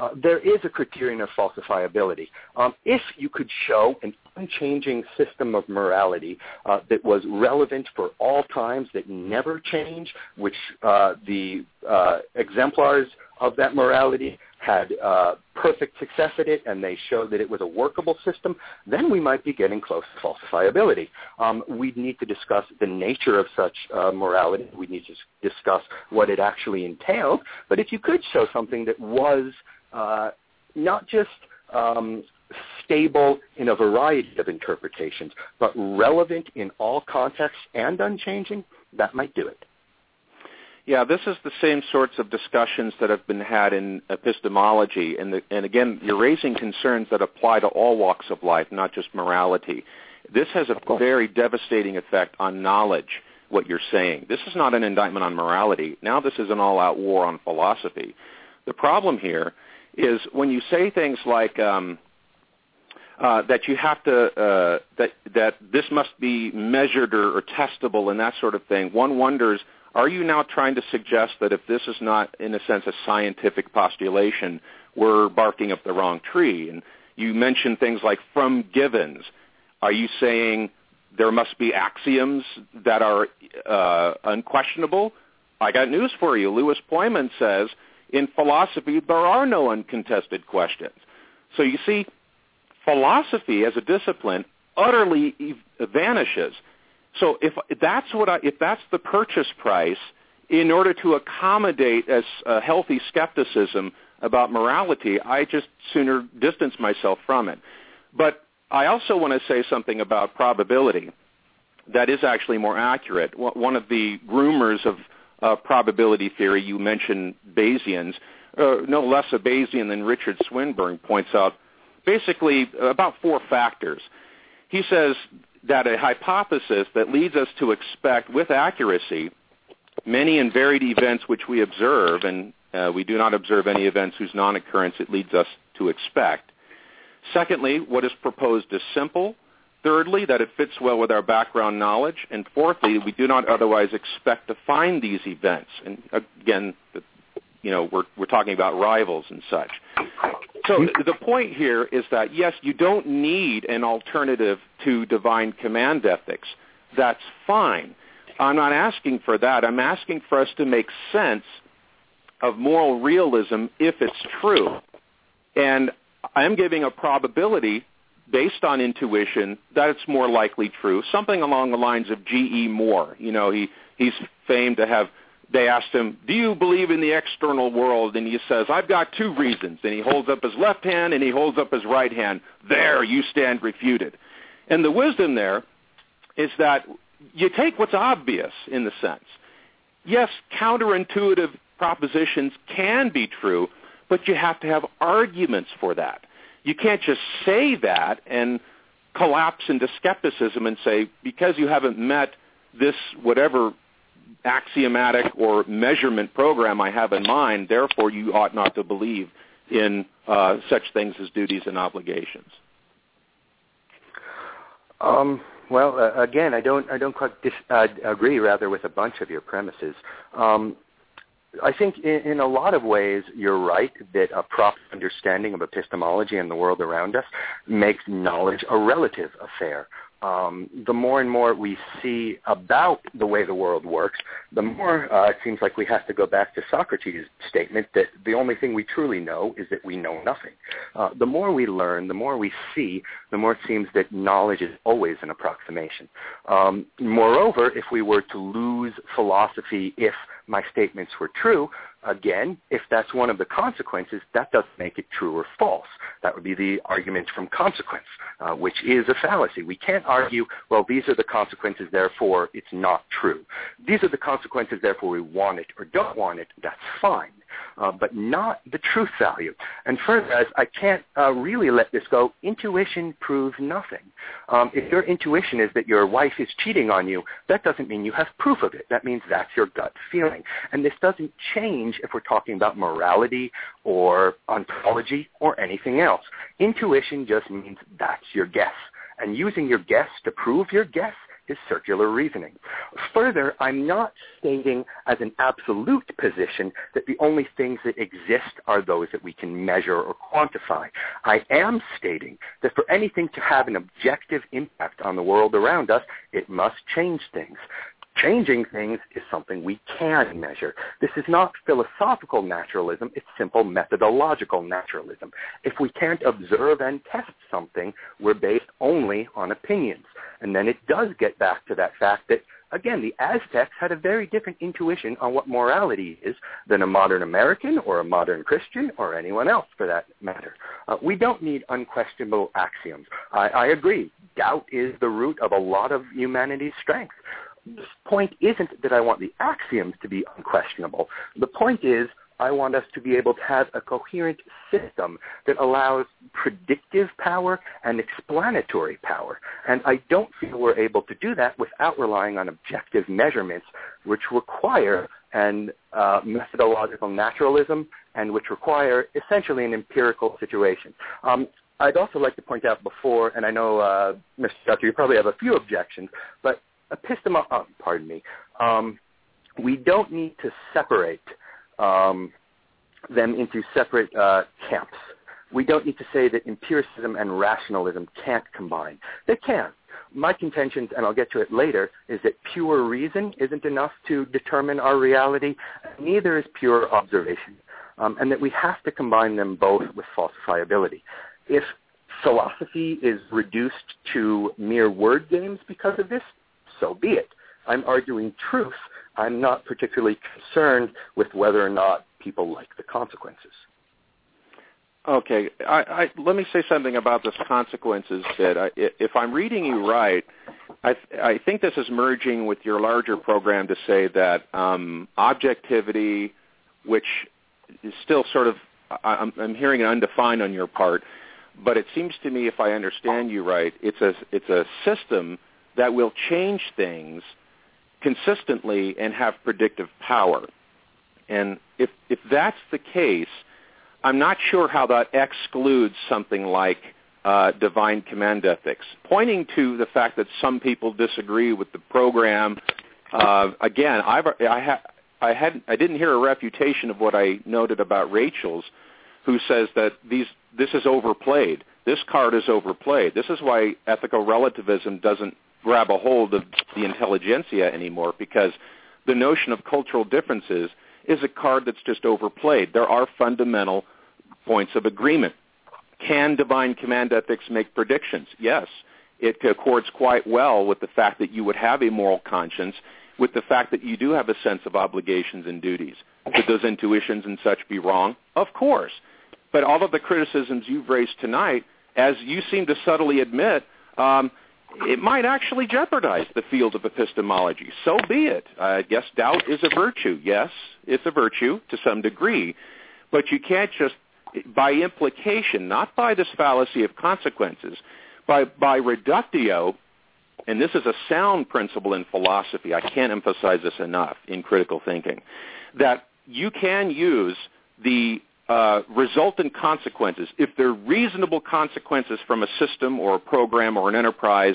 Uh, there is a criterion of falsifiability. Um, if you could show an unchanging system of morality uh, that was relevant for all times, that never changed, which uh, the uh, exemplars of that morality had uh, perfect success at it and they showed that it was a workable system, then we might be getting close to falsifiability. Um, we'd need to discuss the nature of such uh, morality. We'd need to discuss what it actually entailed. But if you could show something that was uh, not just um, stable in a variety of interpretations, but relevant in all contexts and unchanging, that might do it. Yeah, this is the same sorts of discussions that have been had in epistemology, and, the, and again, you're raising concerns that apply to all walks of life, not just morality. This has a very devastating effect on knowledge, what you're saying. This is not an indictment on morality. Now this is an all-out war on philosophy. The problem here is when you say things like um, uh, that you have to uh, that that this must be measured or, or testable and that sort of thing. One wonders, are you now trying to suggest that if this is not, in a sense, a scientific postulation, we're barking up the wrong tree? And you mentioned things like from givens. Are you saying there must be axioms that are uh, unquestionable? I got news for you. Louis Pojman says in philosophy there are no uncontested questions. So you see, philosophy as a discipline utterly vanishes. So if that's what I, if that's the purchase price in order to accommodate as a healthy skepticism about morality, I just sooner distance myself from it. But I also want to say something about probability that is actually more accurate. One of the groomers of uh, probability theory, you mentioned Bayesians, uh, no less a Bayesian than Richard Swinburne points out basically about four factors. He says that a hypothesis that leads us to expect with accuracy many and varied events which we observe, and uh, we do not observe any events whose non-occurrence it leads us to expect. Secondly, what is proposed is simple. Thirdly, that it fits well with our background knowledge. And fourthly, we do not otherwise expect to find these events. And again, you know, we're, we're talking about rivals and such. So the point here is that, yes, you don't need an alternative to divine command ethics. That's fine. I'm not asking for that. I'm asking for us to make sense of moral realism if it's true. And I'm giving a probability based on intuition that it's more likely true. Something along the lines of G.E. Moore. You know, he, he's famed to have they asked him, do you believe in the external world? And he says, I've got two reasons. And he holds up his left hand and he holds up his right hand. There, you stand refuted. And the wisdom there is that you take what's obvious in the sense. Yes, counterintuitive propositions can be true, but you have to have arguments for that. You can't just say that and collapse into skepticism and say, because you haven't met this whatever axiomatic or measurement program I have in mind, therefore you ought not to believe in uh, such things as duties and obligations. Um, well, uh, again, I don't, I don't quite dis- uh, agree. Rather, with a bunch of your premises. Um, I think in, in, a lot of ways you're right that a proper understanding of epistemology and the world around us makes knowledge a relative affair um, the more and more we see about the way the world works, the more uh, it seems like we have to go back to Socrates' statement that the only thing we truly know is that we know nothing. Uh, the more we learn, the more we see, the more it seems that knowledge is always an approximation. Um, moreover, if we were to lose philosophy if my statements were true, again, if that's one of the consequences, that doesn't make it true or false. That would be the argument from consequence, uh, which is a fallacy. We can't argue, well, these are the consequences, therefore it's not true. These are the consequences, therefore we want it or don't want it. That's fine uh, but not the truth value. And further, as I can't uh, really let this go, intuition proves nothing. Um, if your intuition is that your wife is cheating on you, that doesn't mean you have proof of it. That means that's your gut feeling. And this doesn't change if we're talking about morality or ontology or anything else. Intuition just means that's your guess. And using your guess to prove your guess is circular reasoning. Further, I'm not stating as an absolute position that the only things that exist are those that we can measure or quantify. I am stating that for anything to have an objective impact on the world around us, it must change things. Changing things is something we can measure. This is not philosophical naturalism, it's simple methodological naturalism. If we can't observe and test something, we're based only on opinions. And then it does get back to that fact that, again, the Aztecs had a very different intuition on what morality is than a modern American or a modern Christian or anyone else for that matter. Uh, we don't need unquestionable axioms. I, I agree. Doubt is the root of a lot of humanity's strength. The point isn't that I want the axioms to be unquestionable. The point is I want us to be able to have a coherent system that allows predictive power and explanatory power. And I don't feel we're able to do that without relying on objective measurements, which require an uh, methodological naturalism and which require essentially an empirical situation. Um, I'd also like to point out before, and I know, uh, Mr. Doctor, you probably have a few objections, but epistemo- oh, pardon me, um, we don't need to separate um, them into separate uh, camps. We don't need to say that empiricism and rationalism can't combine. They can. My contention, and I'll get to it later, is that pure reason isn't enough to determine our reality. Neither is pure observation. Um, and that we have to combine them both with falsifiability. If philosophy is reduced to mere word games because of this, so be it. I'm arguing truth I'm not particularly concerned with whether or not people like the consequences. Okay, I, I, let me say something about this consequences bit. I, if I'm reading you right, I, I think this is merging with your larger program to say that um, objectivity, which is still sort of, I'm, I'm hearing it undefined on your part, but it seems to me, if I understand you right, it's a it's a system that will change things consistently and have predictive power. And if, if that's the case, I'm not sure how that excludes something like uh, divine command ethics. Pointing to the fact that some people disagree with the program, uh, again, I've, I, ha- I, had, I didn't hear a refutation of what I noted about Rachels, who says that these, this is overplayed. This card is overplayed. This is why ethical relativism doesn't grab a hold of the intelligentsia anymore because the notion of cultural differences is a card that's just overplayed. There are fundamental points of agreement. Can divine command ethics make predictions? Yes. It accords quite well with the fact that you would have a moral conscience, with the fact that you do have a sense of obligations and duties. Could those intuitions and such be wrong? Of course. But all of the criticisms you've raised tonight, as you seem to subtly admit, um, it might actually jeopardize the field of epistemology. So be it. I guess doubt is a virtue. Yes, it's a virtue to some degree, but you can't just, by implication, not by this fallacy of consequences, by, by reductio, and this is a sound principle in philosophy, I can't emphasize this enough in critical thinking, that you can use the uh, resultant consequences, if they're reasonable consequences from a system or a program or an enterprise,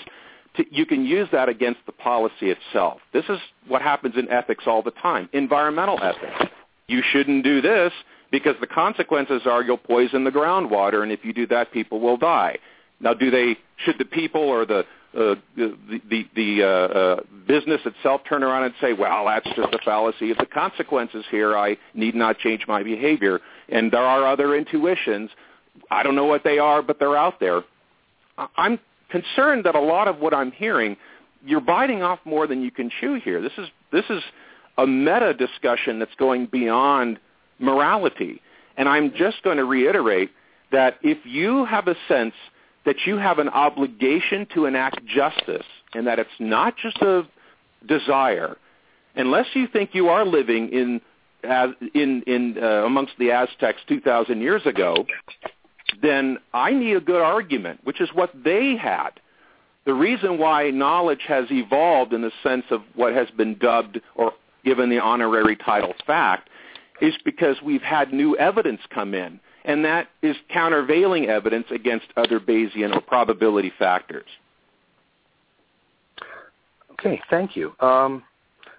to, you can use that against the policy itself. This is what happens in ethics all the time. Environmental ethics. You shouldn't do this because the consequences are you'll poison the groundwater, and if you do that, people will die. Now, do they? Should the people or the uh, the the, the uh, uh, business itself turn around and say, "Well, that's just a fallacy of the consequences here. I need not change my behavior." And there are other intuitions. I don't know what they are, but they're out there. I'm concerned that a lot of what I'm hearing, you're biting off more than you can chew here. This is this is a meta discussion that's going beyond morality. And I'm just going to reiterate that if you have a sense that you have an obligation to enact justice and that it's not just a desire. Unless you think you are living in in in uh, amongst the Aztecs 2,000 years ago, then I need a good argument, which is what they had. The reason why knowledge has evolved in the sense of what has been dubbed or given the honorary title fact is because we've had new evidence come in and that is countervailing evidence against other Bayesian or probability factors. Okay, thank you. Um,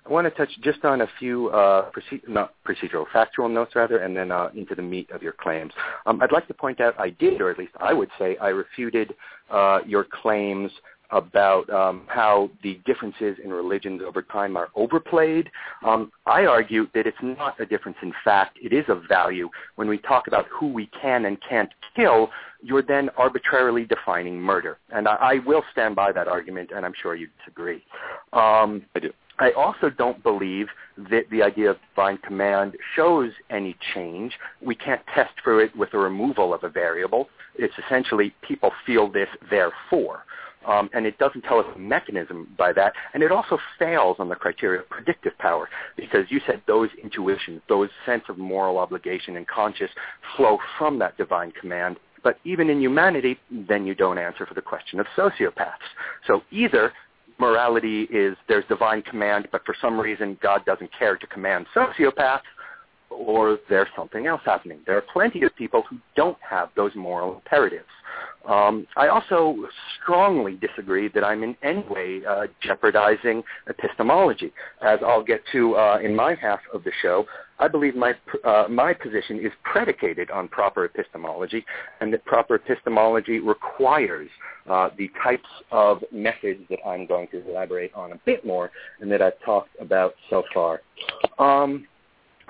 I want to touch just on a few uh, not procedural, factual notes rather, and then uh, into the meat of your claims. Um, I'd like to point out I did, or at least I would say, I refuted uh, your claims about um, how the differences in religions over time are overplayed. Um, I argue that it's not a difference in fact. It is a value. When we talk about who we can and can't kill, you're then arbitrarily defining murder. And I, I will stand by that argument, and I'm sure you disagree. Um, I do. I also don't believe that the idea of divine command shows any change. We can't test for it with the removal of a variable. It's essentially people feel this, therefore. Um, and it doesn't tell us the mechanism by that. And it also fails on the criteria of predictive power because you said those intuitions, those sense of moral obligation and conscience flow from that divine command. But even in humanity, then you don't answer for the question of sociopaths. So either morality is there's divine command, but for some reason God doesn't care to command sociopaths, or there's something else happening. There are plenty of people who don't have those moral imperatives. Um, I also strongly disagree that I'm in any way uh, jeopardizing epistemology. As I'll get to uh, in my half of the show, I believe my uh, my position is predicated on proper epistemology, and that proper epistemology requires uh, the types of methods that I'm going to elaborate on a bit more, and that I've talked about so far. Um,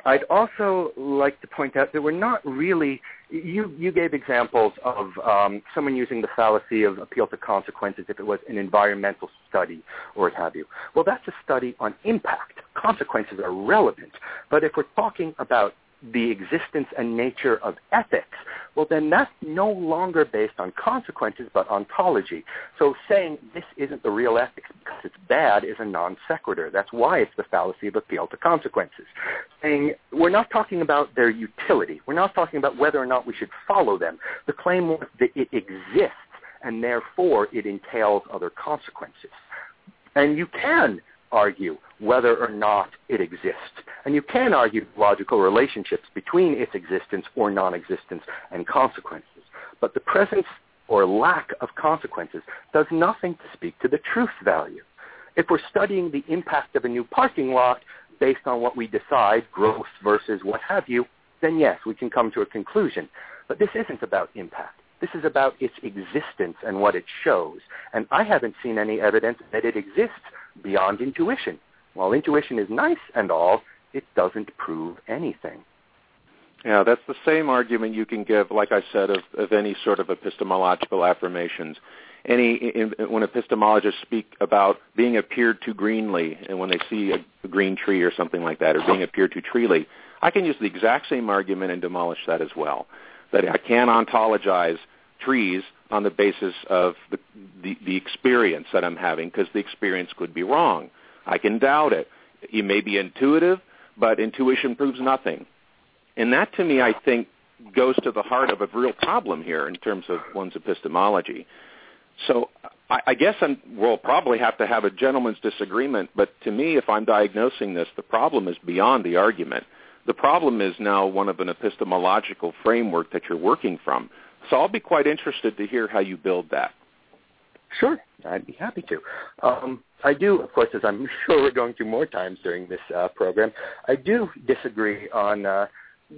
I'd also like to point out that we're not really. You you gave examples of um, someone using the fallacy of appeal to consequences if it was an environmental study or what have you. Well, that's a study on impact. Consequences are relevant, but if we're talking about the existence and nature of ethics, well, then that's no longer based on consequences but ontology. So saying this isn't the real ethics because it's bad is a non sequitur. That's why it's the fallacy of appeal to consequences. Saying we're not talking about their utility. We're not talking about whether or not we should follow them. The claim was that it exists and therefore it entails other consequences. And you can argue whether or not it exists. And you can argue logical relationships between its existence or non-existence and consequences. But the presence or lack of consequences does nothing to speak to the truth value. If we're studying the impact of a new parking lot based on what we decide, growth versus what have you, then yes, we can come to a conclusion. But this isn't about impact. This is about its existence and what it shows. And I haven't seen any evidence that it exists beyond intuition. While intuition is nice and all, it doesn't prove anything. Yeah, that's the same argument you can give, like I said, of, of any sort of epistemological affirmations. Any in, when epistemologists speak about being appeared to greenly, and when they see a, a green tree or something like that, or being appeared to treely, I can use the exact same argument and demolish that as well. That I can ontologize trees on the basis of the, the, the experience that I'm having because the experience could be wrong. I can doubt it. It may be intuitive, but intuition proves nothing. And that to me, I think, goes to the heart of a real problem here in terms of one's epistemology. So I, I guess I'm, we'll probably have to have a gentleman's disagreement, but to me, if I'm diagnosing this, the problem is beyond the argument. The problem is now one of an epistemological framework that you're working from. So I'll be quite interested to hear how you build that. Sure, I'd be happy to. Um, I do, of course, as I'm sure we're going to more times during this uh, program, I do disagree on uh,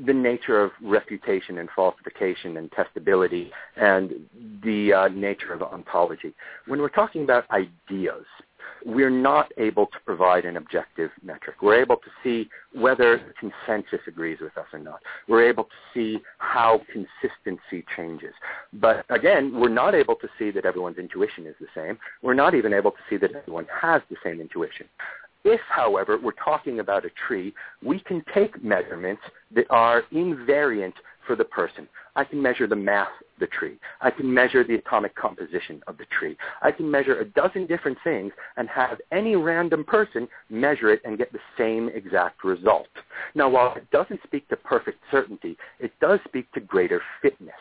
the nature of refutation and falsification and testability and the uh, nature of ontology. When we're talking about ideas, we're not able to provide an objective metric. We're able to see whether consensus agrees with us or not. We're able to see how consistency changes. But again, we're not able to see that everyone's intuition is the same. We're not even able to see that everyone has the same intuition. If, however, we're talking about a tree, we can take measurements that are invariant for the person. I can measure the mass of the tree. I can measure the atomic composition of the tree. I can measure a dozen different things and have any random person measure it and get the same exact result. Now, while it doesn't speak to perfect certainty, it does speak to greater fitness.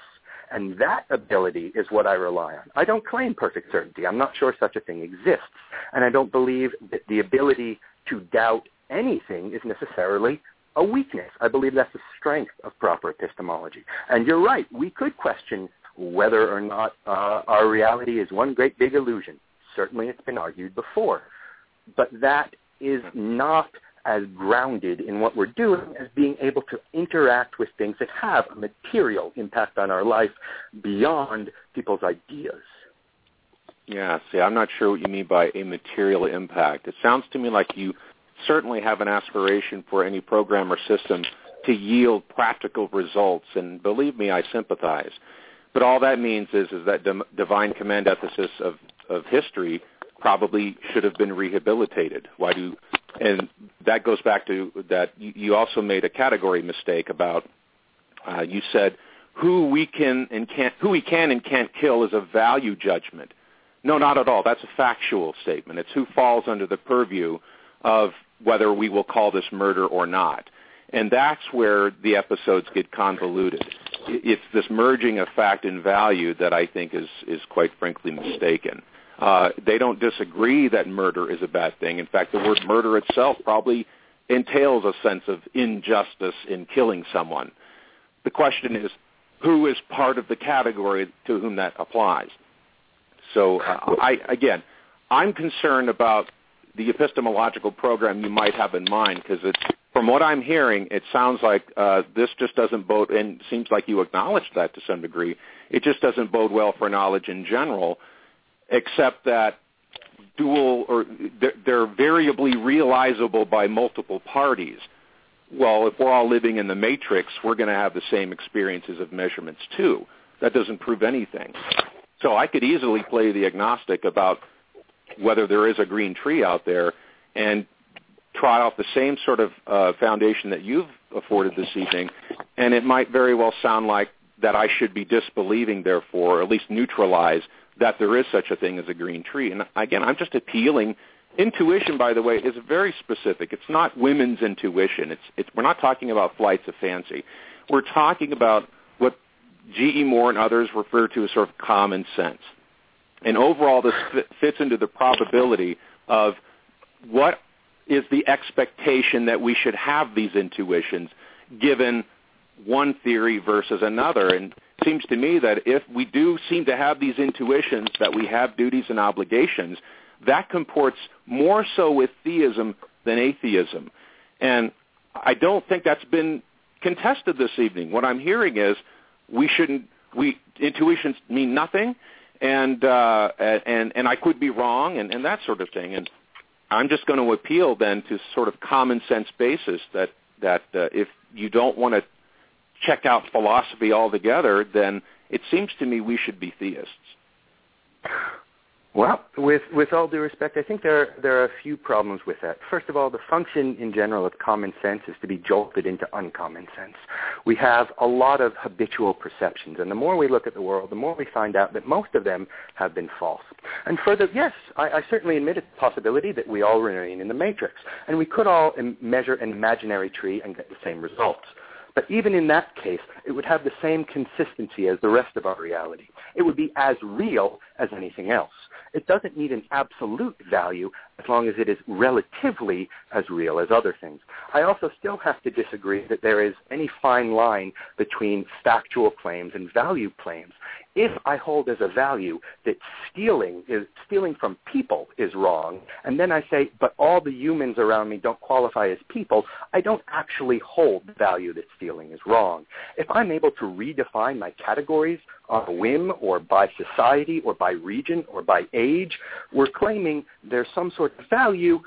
And that ability is what I rely on. I don't claim perfect certainty. I'm not sure such a thing exists. And I don't believe that the ability to doubt anything is necessarily a weakness. I believe that's the strength of proper epistemology. And you're right. We could question whether or not uh, our reality is one great big illusion. Certainly it's been argued before. But that is not as grounded in what we're doing as being able to interact with things that have a material impact on our life beyond people's ideas. Yeah, see, I'm not sure what you mean by a material impact. It sounds to me like you certainly have an aspiration for any program or system to yield practical results, and believe me, I sympathize. But all that means is, is that divine command ethicists of, of history probably should have been rehabilitated. Why do and that goes back to that you also made a category mistake about uh, you said who we can and can't who we can and can't kill is a value judgment No, not at all. That's a factual statement. It's who falls under the purview of whether we will call this murder or not. And that's where the episodes get convoluted. It's this merging of fact and value that I think is, is quite frankly mistaken. Uh, they don't disagree that murder is a bad thing. In fact, the word murder itself probably entails a sense of injustice in killing someone. The question is, who is part of the category to whom that applies? So, uh, I, again, I'm concerned about the epistemological program you might have in mind because from what I'm hearing, it sounds like uh, this just doesn't bode, and seems like you acknowledge that to some degree. It just doesn't bode well for knowledge in general, except that dual or they're, they're variably realizable by multiple parties. Well, if we're all living in the matrix, we're going to have the same experiences of measurements too. That doesn't prove anything. So I could easily play the agnostic about whether there is a green tree out there and trot off the same sort of uh, foundation that you've afforded this evening, and it might very well sound like that I should be disbelieving, therefore, or at least neutralize that there is such a thing as a green tree. And again, I'm just appealing. Intuition, by the way, is very specific. It's not women's intuition. It's, it's, we're not talking about flights of fancy. We're talking about what G.E. Moore and others refer to as sort of common sense. And overall, this fits into the probability of what is the expectation that we should have these intuitions given one theory versus another. And it seems to me that if we do seem to have these intuitions that we have duties and obligations, that comports more so with theism than atheism. And I don't think that's been contested this evening. What I'm hearing is we shouldn't we intuitions mean nothing and uh and and I could be wrong and and that sort of thing and I'm just going to appeal then to sort of common sense basis that that uh, if you don't want to check out philosophy altogether, then it seems to me we should be theists. Well, with with all due respect, I think there there are a few problems with that. First of all, the function in general of common sense is to be jolted into uncommon sense. We have a lot of habitual perceptions, and the more we look at the world, the more we find out that most of them have been false. And further, yes, I, I certainly admit the possibility that we all remain in the matrix, and we could all Im- measure an imaginary tree and get the same results. But even in that case, it would have the same consistency as the rest of our reality. It would be as real as anything else. It doesn't need an absolute value as long as it is relatively as real as other things. I also still have to disagree that there is any fine line between factual claims and value claims. If I hold as a value that stealing is stealing from people is wrong, and then I say, but all the humans around me don't qualify as people, I don't actually hold the value that stealing is wrong. If I'm able to redefine my categories on a whim or by society or by region or by age, we're claiming there's some sort of value,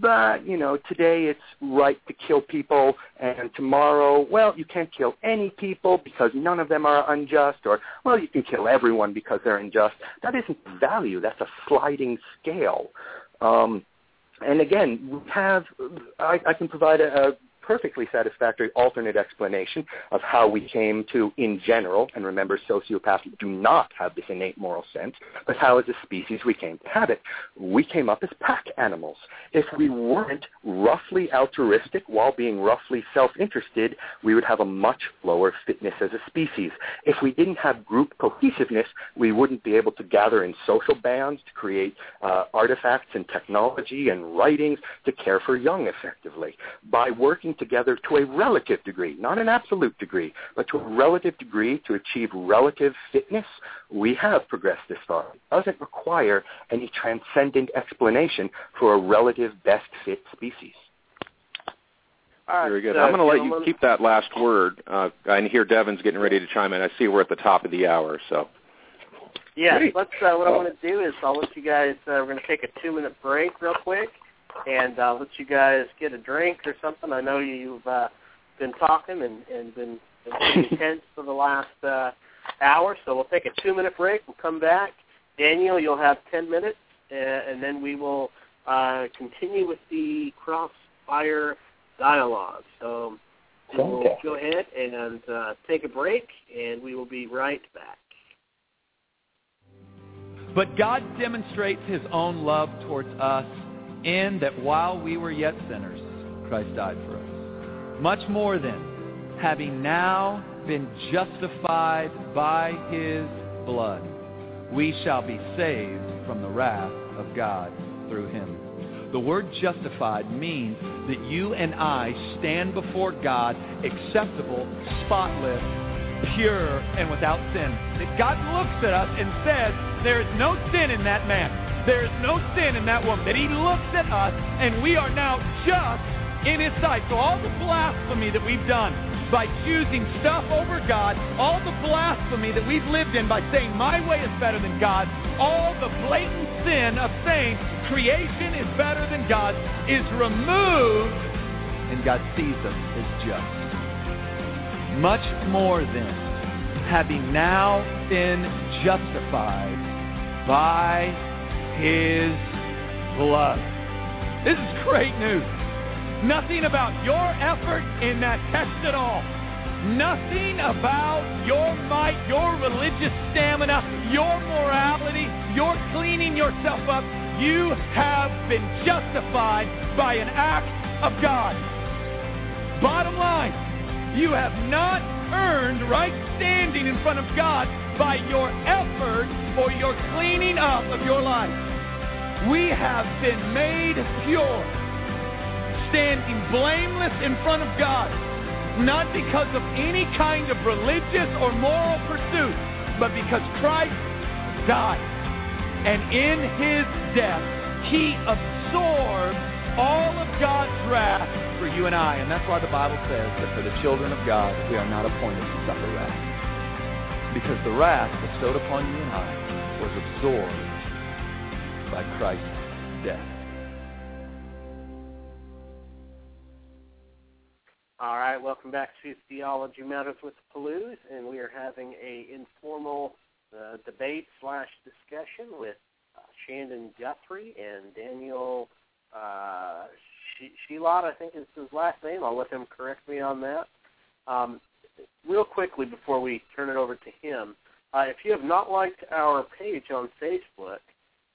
but, you know, today it's right to kill people and tomorrow, well, you can't kill any people because none of them are unjust or, well, you can kill everyone because they're unjust. That isn't value. That's a sliding scale. Um, and again, we have, I, I can provide a, a perfectly satisfactory alternate explanation of how we came to, in general, and remember sociopaths do not have this innate moral sense, but how as a species we came to have it. We came up as pack animals. If we weren't roughly altruistic while being roughly self-interested, we would have a much lower fitness as a species. If we didn't have group cohesiveness, we wouldn't be able to gather in social bands to create uh, artifacts and technology and writings to care for young effectively. By working together to a relative degree, not an absolute degree, but to a relative degree to achieve relative fitness, we have progressed this far. It doesn't require any transcendent explanation for a relative best fit species. Very good. Uh, I'm going to let you keep that last word. Uh, I hear Devin's getting ready to chime in. I see we're at the top of the hour, so. Yeah, let's. Uh, what I want to do is I'll let you guys. Uh, we're going to take a two-minute break real quick, and uh, let you guys get a drink or something. I know you've uh, been talking and, and been, been intense for the last uh, hour, so we'll take a two-minute break. We'll come back. Daniel, you'll have 10 minutes, uh, and then we will uh, continue with the crossfire dialogue. So we'll go ahead and uh, take a break, and we will be right back. But God demonstrates his own love towards us in that while we were yet sinners, Christ died for us. Much more than having now been justified by his blood, we shall be saved from the wrath of God through him. The word justified means that you and I stand before God acceptable, spotless, pure, and without sin. That God looks at us and says, there is no sin in that man. There is no sin in that woman. That he looks at us and we are now just in his sight. So all the blasphemy that we've done by choosing stuff over God, all the blasphemy that we've lived in by saying my way is better than God, all the blatant sin of saying creation is better than God is removed and God sees us as just. Much more than having now been justified by his blood. This is great news. Nothing about your effort in that text at all. Nothing about your might, your religious stamina, your morality, your cleaning yourself up. You have been justified by an act of God. Bottom line, you have not earned right standing in front of God by your effort or your cleaning up of your life. We have been made pure, standing blameless in front of God, not because of any kind of religious or moral pursuit, but because Christ died. And in his death, he absorbed all of God's wrath for you and I. And that's why the Bible says that for the children of God, we are not appointed to suffer wrath. Because the wrath bestowed upon you and I was absorbed by Christ's death. All right, welcome back to Theology Matters with Pellews, and we are having a informal uh, debate slash discussion with uh, Shandon Guthrie and Daniel uh, Shilot, I think is his last name. I'll let him correct me on that. Um, real quickly before we turn it over to him, uh, if you have not liked our page on Facebook,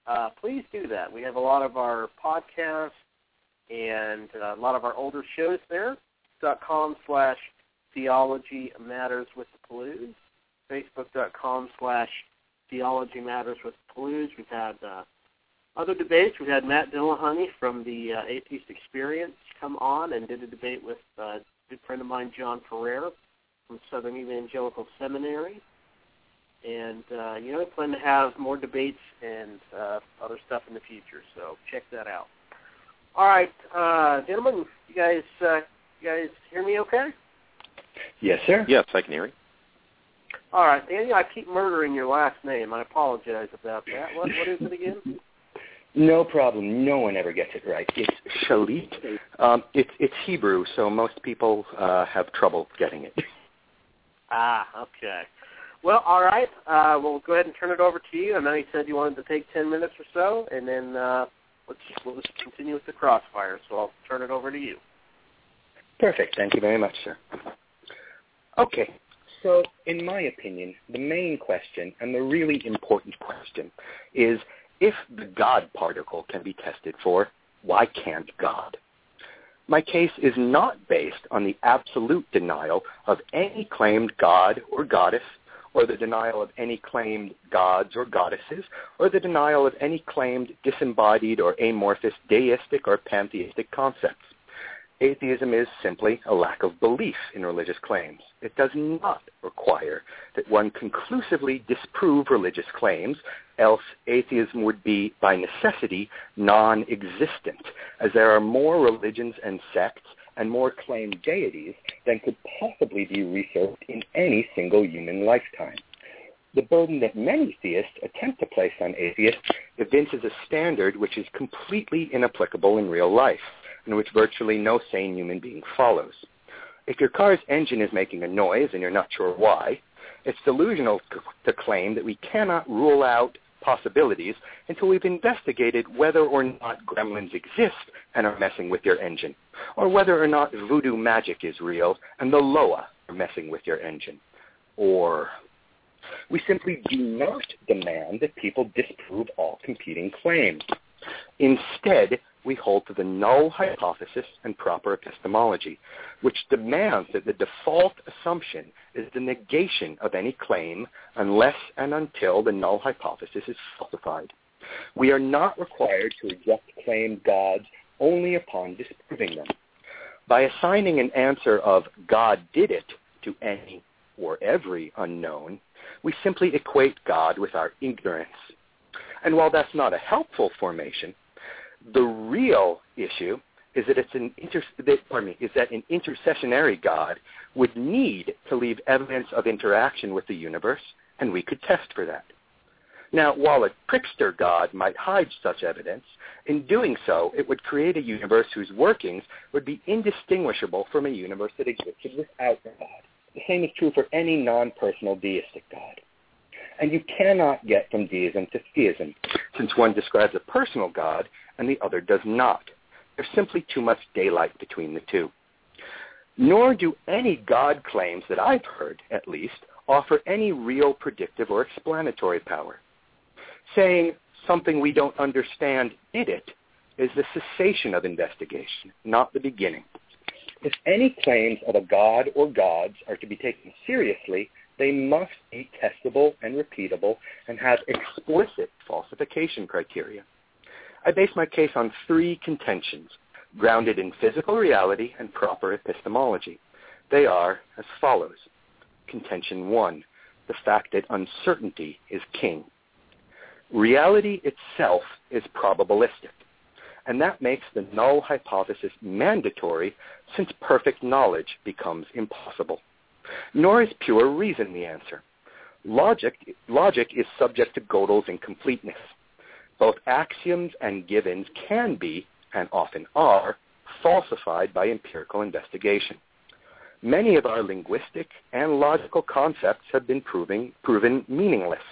uh, please do that. We have a lot of our podcasts and uh, a lot of our older shows there. dot com slash theology matters with the Pellews. com slash theology matters with the Pellews. We've had uh, other debates, we had Matt Dillahunty from the uh, Atheist Experience come on and did a debate with uh, a good friend of mine, John Ferrer from Southern Evangelical Seminary. And, uh, you know, I plan to have more debates and uh, other stuff in the future, so check that out. All right, uh, gentlemen, you guys, uh, you guys hear me okay? Yes, sir. Yes, I can hear you. All right, Daniel, I keep murdering your last name. I apologize about that. What, what is it again? No problem. No one ever gets it right. It's Schalit. Um, it's it's Hebrew, so most people uh, have trouble getting it. Ah, okay. Well, all right. Uh, we'll go ahead and turn it over to you. I know you said you wanted to take ten minutes or so, and then uh, let's we'll just continue with the crossfire. So I'll turn it over to you. Perfect. Thank you very much, sir. Okay. So, in my opinion, the main question and the really important question is if the God particle can be tested for, why can't God? My case is not based on the absolute denial of any claimed God or goddess, or the denial of any claimed gods or goddesses, or the denial of any claimed disembodied or amorphous deistic or pantheistic concepts. Atheism is simply a lack of belief in religious claims. It does not require that one conclusively disprove religious claims, else atheism would be, by necessity, non-existent, as there are more religions and sects and more claimed deities than could possibly be researched in any single human lifetime. The burden that many theists attempt to place on atheists evinces a standard which is completely inapplicable in real life and which virtually no sane human being follows. If your car's engine is making a noise and you're not sure why, it's delusional to claim that we cannot rule out possibilities until we've investigated whether or not gremlins exist and are messing with your engine, or whether or not voodoo magic is real and the Loa are messing with your engine, or We simply do not demand that people disprove all competing claims. Instead, we hold to the null hypothesis and proper epistemology, which demands that the default assumption is the negation of any claim unless and until the null hypothesis is falsified. We are not required to reject claimed gods only upon disproving them. By assigning an answer of God did it to any or every unknown, we simply equate God with our ignorance. And while that's not a helpful formation, the real issue is that it's an inter- that, pardon me, is that an intercessionary God would need to leave evidence of interaction with the universe, and we could test for that. Now, while a trickster God might hide such evidence, in doing so, it would create a universe whose workings would be indistinguishable from a universe that existed without God. The same is true for any non-personal deistic God. And you cannot get from deism to theism, since one describes a personal God and the other does not. There's simply too much daylight between the two. Nor do any God claims that I've heard, at least, offer any real predictive or explanatory power. Saying something we don't understand did it is the cessation of investigation, not the beginning. If any claims of a god or gods are to be taken seriously, they must be testable and repeatable and have explicit falsification criteria. I base my case on three contentions, grounded in physical reality and proper epistemology. They are as follows. Contention one, the fact that uncertainty is king. Reality itself is probabilistic, and that makes the null hypothesis mandatory since perfect knowledge becomes impossible. Nor is pure reason the answer. Logic, logic is subject to Gödel's incompleteness both axioms and givens can be, and often are, falsified by empirical investigation. Many of our linguistic and logical concepts have been proving, proven meaningless.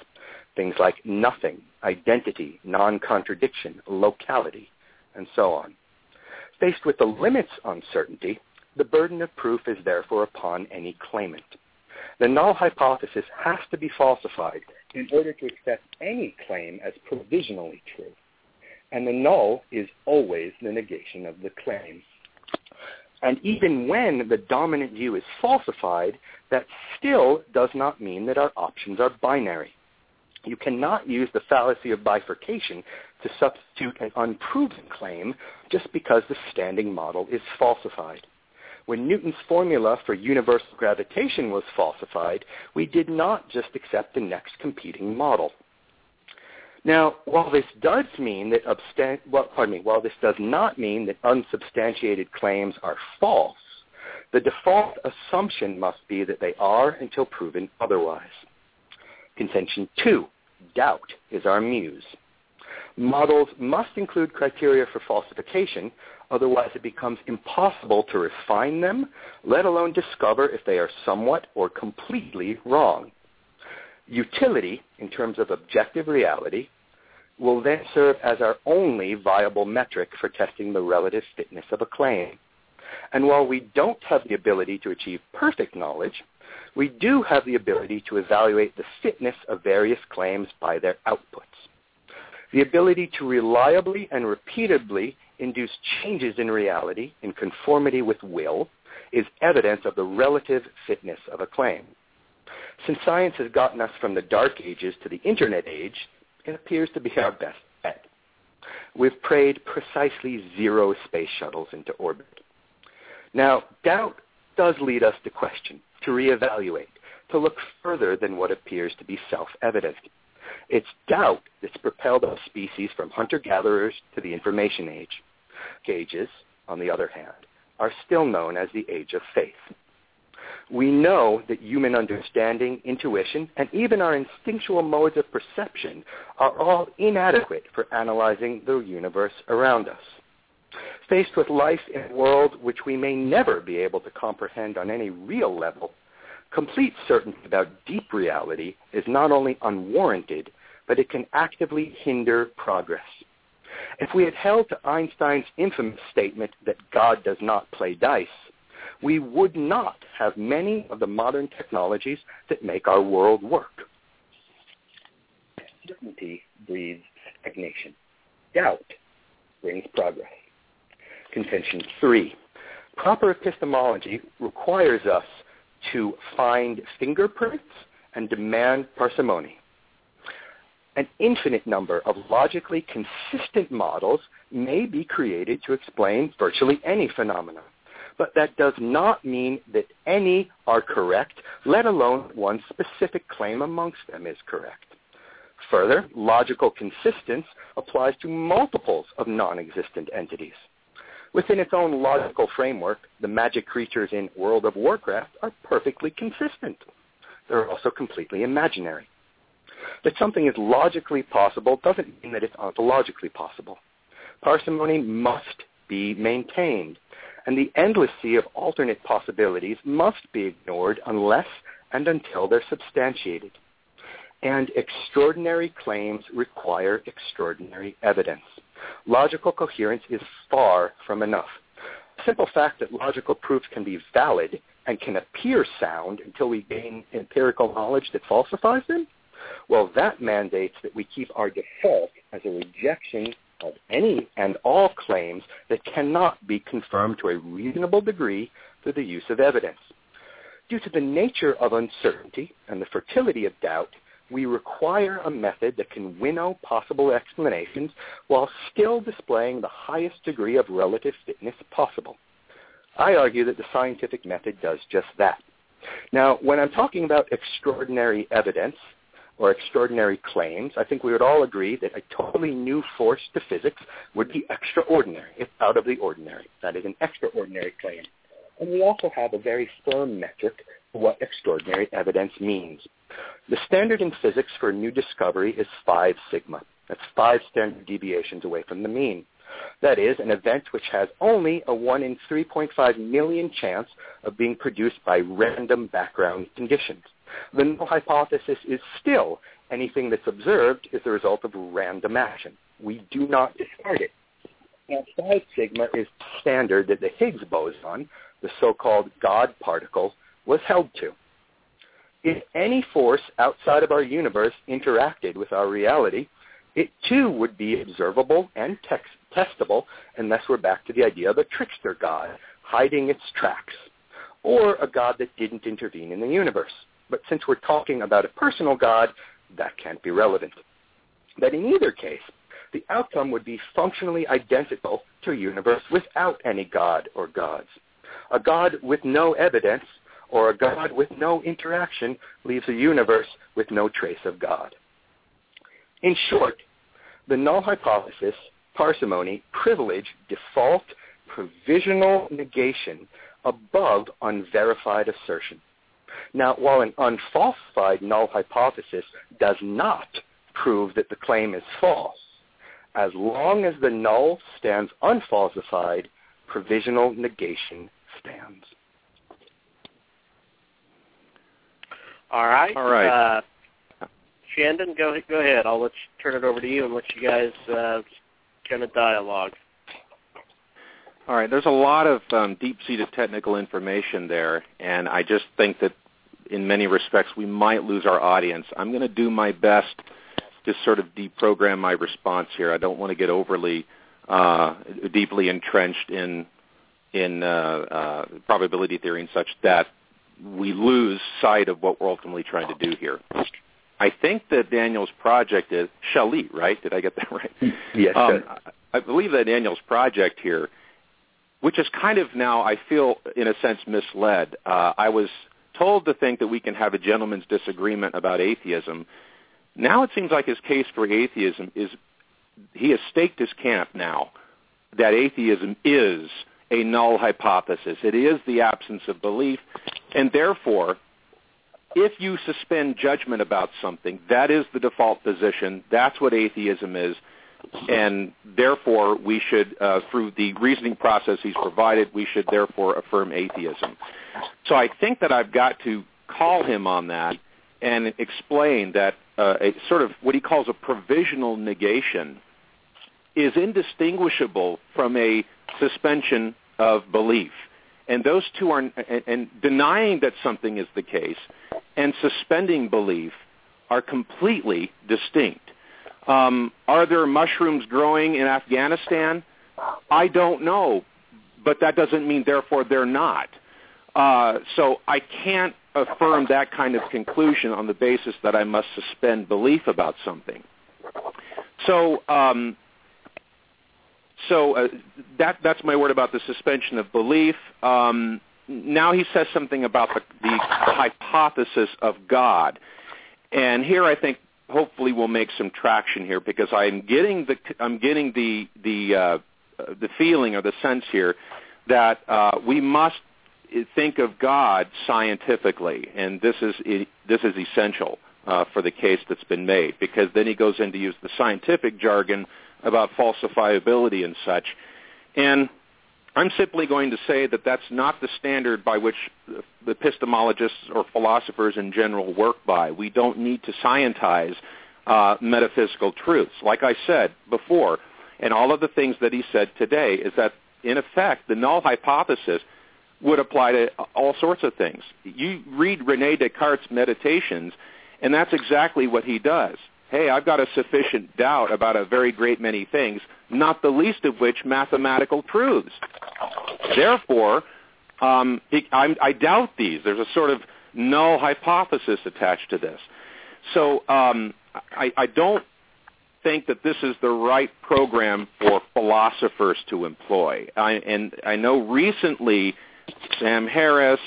Things like nothing, identity, non-contradiction, locality, and so on. Faced with the limits on certainty, the burden of proof is therefore upon any claimant. The null hypothesis has to be falsified in order to accept any claim as provisionally true. And the null is always the negation of the claim. And even when the dominant view is falsified, that still does not mean that our options are binary. You cannot use the fallacy of bifurcation to substitute an unproven claim just because the standing model is falsified when Newton's formula for universal gravitation was falsified, we did not just accept the next competing model. Now, while this does mean that abstan- well, pardon me, while this does not mean that unsubstantiated claims are false, the default assumption must be that they are until proven otherwise. Contention two, doubt is our muse. Models must include criteria for falsification, Otherwise, it becomes impossible to refine them, let alone discover if they are somewhat or completely wrong. Utility, in terms of objective reality, will then serve as our only viable metric for testing the relative fitness of a claim. And while we don't have the ability to achieve perfect knowledge, we do have the ability to evaluate the fitness of various claims by their outputs. The ability to reliably and repeatedly induce changes in reality in conformity with will is evidence of the relative fitness of a claim. Since science has gotten us from the dark ages to the internet age, it appears to be our best bet. We've prayed precisely zero space shuttles into orbit. Now, doubt does lead us to question, to reevaluate, to look further than what appears to be self-evident. It's doubt that's propelled our species from hunter-gatherers to the information age ages, on the other hand, are still known as the age of faith. We know that human understanding, intuition, and even our instinctual modes of perception are all inadequate for analyzing the universe around us. Faced with life in a world which we may never be able to comprehend on any real level, complete certainty about deep reality is not only unwarranted, but it can actively hinder progress. If we had held to Einstein's infamous statement that God does not play dice, we would not have many of the modern technologies that make our world work. certainty breeds stagnation. Doubt brings progress. Contention three. Proper epistemology requires us to find fingerprints and demand parsimony. An infinite number of logically consistent models may be created to explain virtually any phenomenon, but that does not mean that any are correct, let alone one specific claim amongst them is correct. Further, logical consistence applies to multiples of non-existent entities. Within its own logical framework, the magic creatures in World of Warcraft are perfectly consistent. They're also completely imaginary. That something is logically possible doesn't mean that it's ontologically possible. Parsimony must be maintained, and the endless sea of alternate possibilities must be ignored unless and until they're substantiated. And extraordinary claims require extraordinary evidence. Logical coherence is far from enough. The simple fact that logical proofs can be valid and can appear sound until we gain empirical knowledge that falsifies them, well, that mandates that we keep our default as a rejection of any and all claims that cannot be confirmed to a reasonable degree through the use of evidence. Due to the nature of uncertainty and the fertility of doubt, we require a method that can winnow possible explanations while still displaying the highest degree of relative fitness possible. I argue that the scientific method does just that. Now, when I'm talking about extraordinary evidence or extraordinary claims, I think we would all agree that a totally new force to physics would be extraordinary. It's out of the ordinary. That is an extraordinary claim. And we also have a very firm metric what extraordinary evidence means. The standard in physics for a new discovery is 5 sigma. That's five standard deviations away from the mean. That is, an event which has only a 1 in 3.5 million chance of being produced by random background conditions. The null hypothesis is still anything that's observed is the result of random action. We do not discard it. Now, 5 sigma is standard that the Higgs boson, the so-called God particle, was held to. If any force outside of our universe interacted with our reality, it too would be observable and testable unless we're back to the idea of a trickster god hiding its tracks, or a god that didn't intervene in the universe. But since we're talking about a personal god, that can't be relevant. But in either case, the outcome would be functionally identical to a universe without any god or gods. A god with no evidence or a God with no interaction leaves a universe with no trace of God. In short, the null hypothesis, parsimony, privilege, default, provisional negation above unverified assertion. Now, while an unfalsified null hypothesis does not prove that the claim is false, as long as the null stands unfalsified, provisional negation stands. All right. All right. Uh, Shandon, go go ahead. I'll let you turn it over to you and let you guys uh, kind of dialogue. All right. There's a lot of um, deep-seated technical information there, and I just think that in many respects we might lose our audience. I'm going to do my best to sort of deprogram my response here. I don't want to get overly uh, deeply entrenched in in uh, uh, probability theory and such that we lose sight of what we're ultimately trying to do here. I think that Daniel's project is Schalit, right? Did I get that right? Yes, um, I believe that Daniel's project here, which is kind of now, I feel, in a sense, misled. Uh, I was told to think that we can have a gentleman's disagreement about atheism. Now it seems like his case for atheism is he has staked his camp now that atheism is a null hypothesis. It is the absence of belief. And therefore, if you suspend judgment about something, that is the default position. That's what atheism is. And therefore, we should, uh, through the reasoning process he's provided, we should therefore affirm atheism. So I think that I've got to call him on that and explain that uh, a sort of what he calls a provisional negation is indistinguishable from a suspension of belief. And those two are, and, and denying that something is the case and suspending belief are completely distinct. Um, are there mushrooms growing in Afghanistan? I don't know, but that doesn't mean therefore they're not. Uh, so I can't affirm that kind of conclusion on the basis that I must suspend belief about something. So, um, so uh, that that's my word about the suspension of belief. Um, now he says something about the, the hypothesis of God, and here I think hopefully we'll make some traction here because I'm getting the I'm getting the the uh, the feeling or the sense here that uh, we must think of God scientifically, and this is this is essential uh, for the case that's been made because then he goes in to use the scientific jargon about falsifiability and such, and I'm simply going to say that that's not the standard by which epistemologists or philosophers in general work by. We don't need to scientize uh, metaphysical truths. Like I said before, and all of the things that he said today is that, in effect, the null hypothesis would apply to all sorts of things. You read Rene Descartes' Meditations, and that's exactly what he does. Hey, I've got a sufficient doubt about a very great many things, not the least of which mathematical proofs. Therefore, um, it, I doubt these. There's a sort of null hypothesis attached to this. So um, I, I don't think that this is the right program for philosophers to employ. I, and I know recently Sam Harris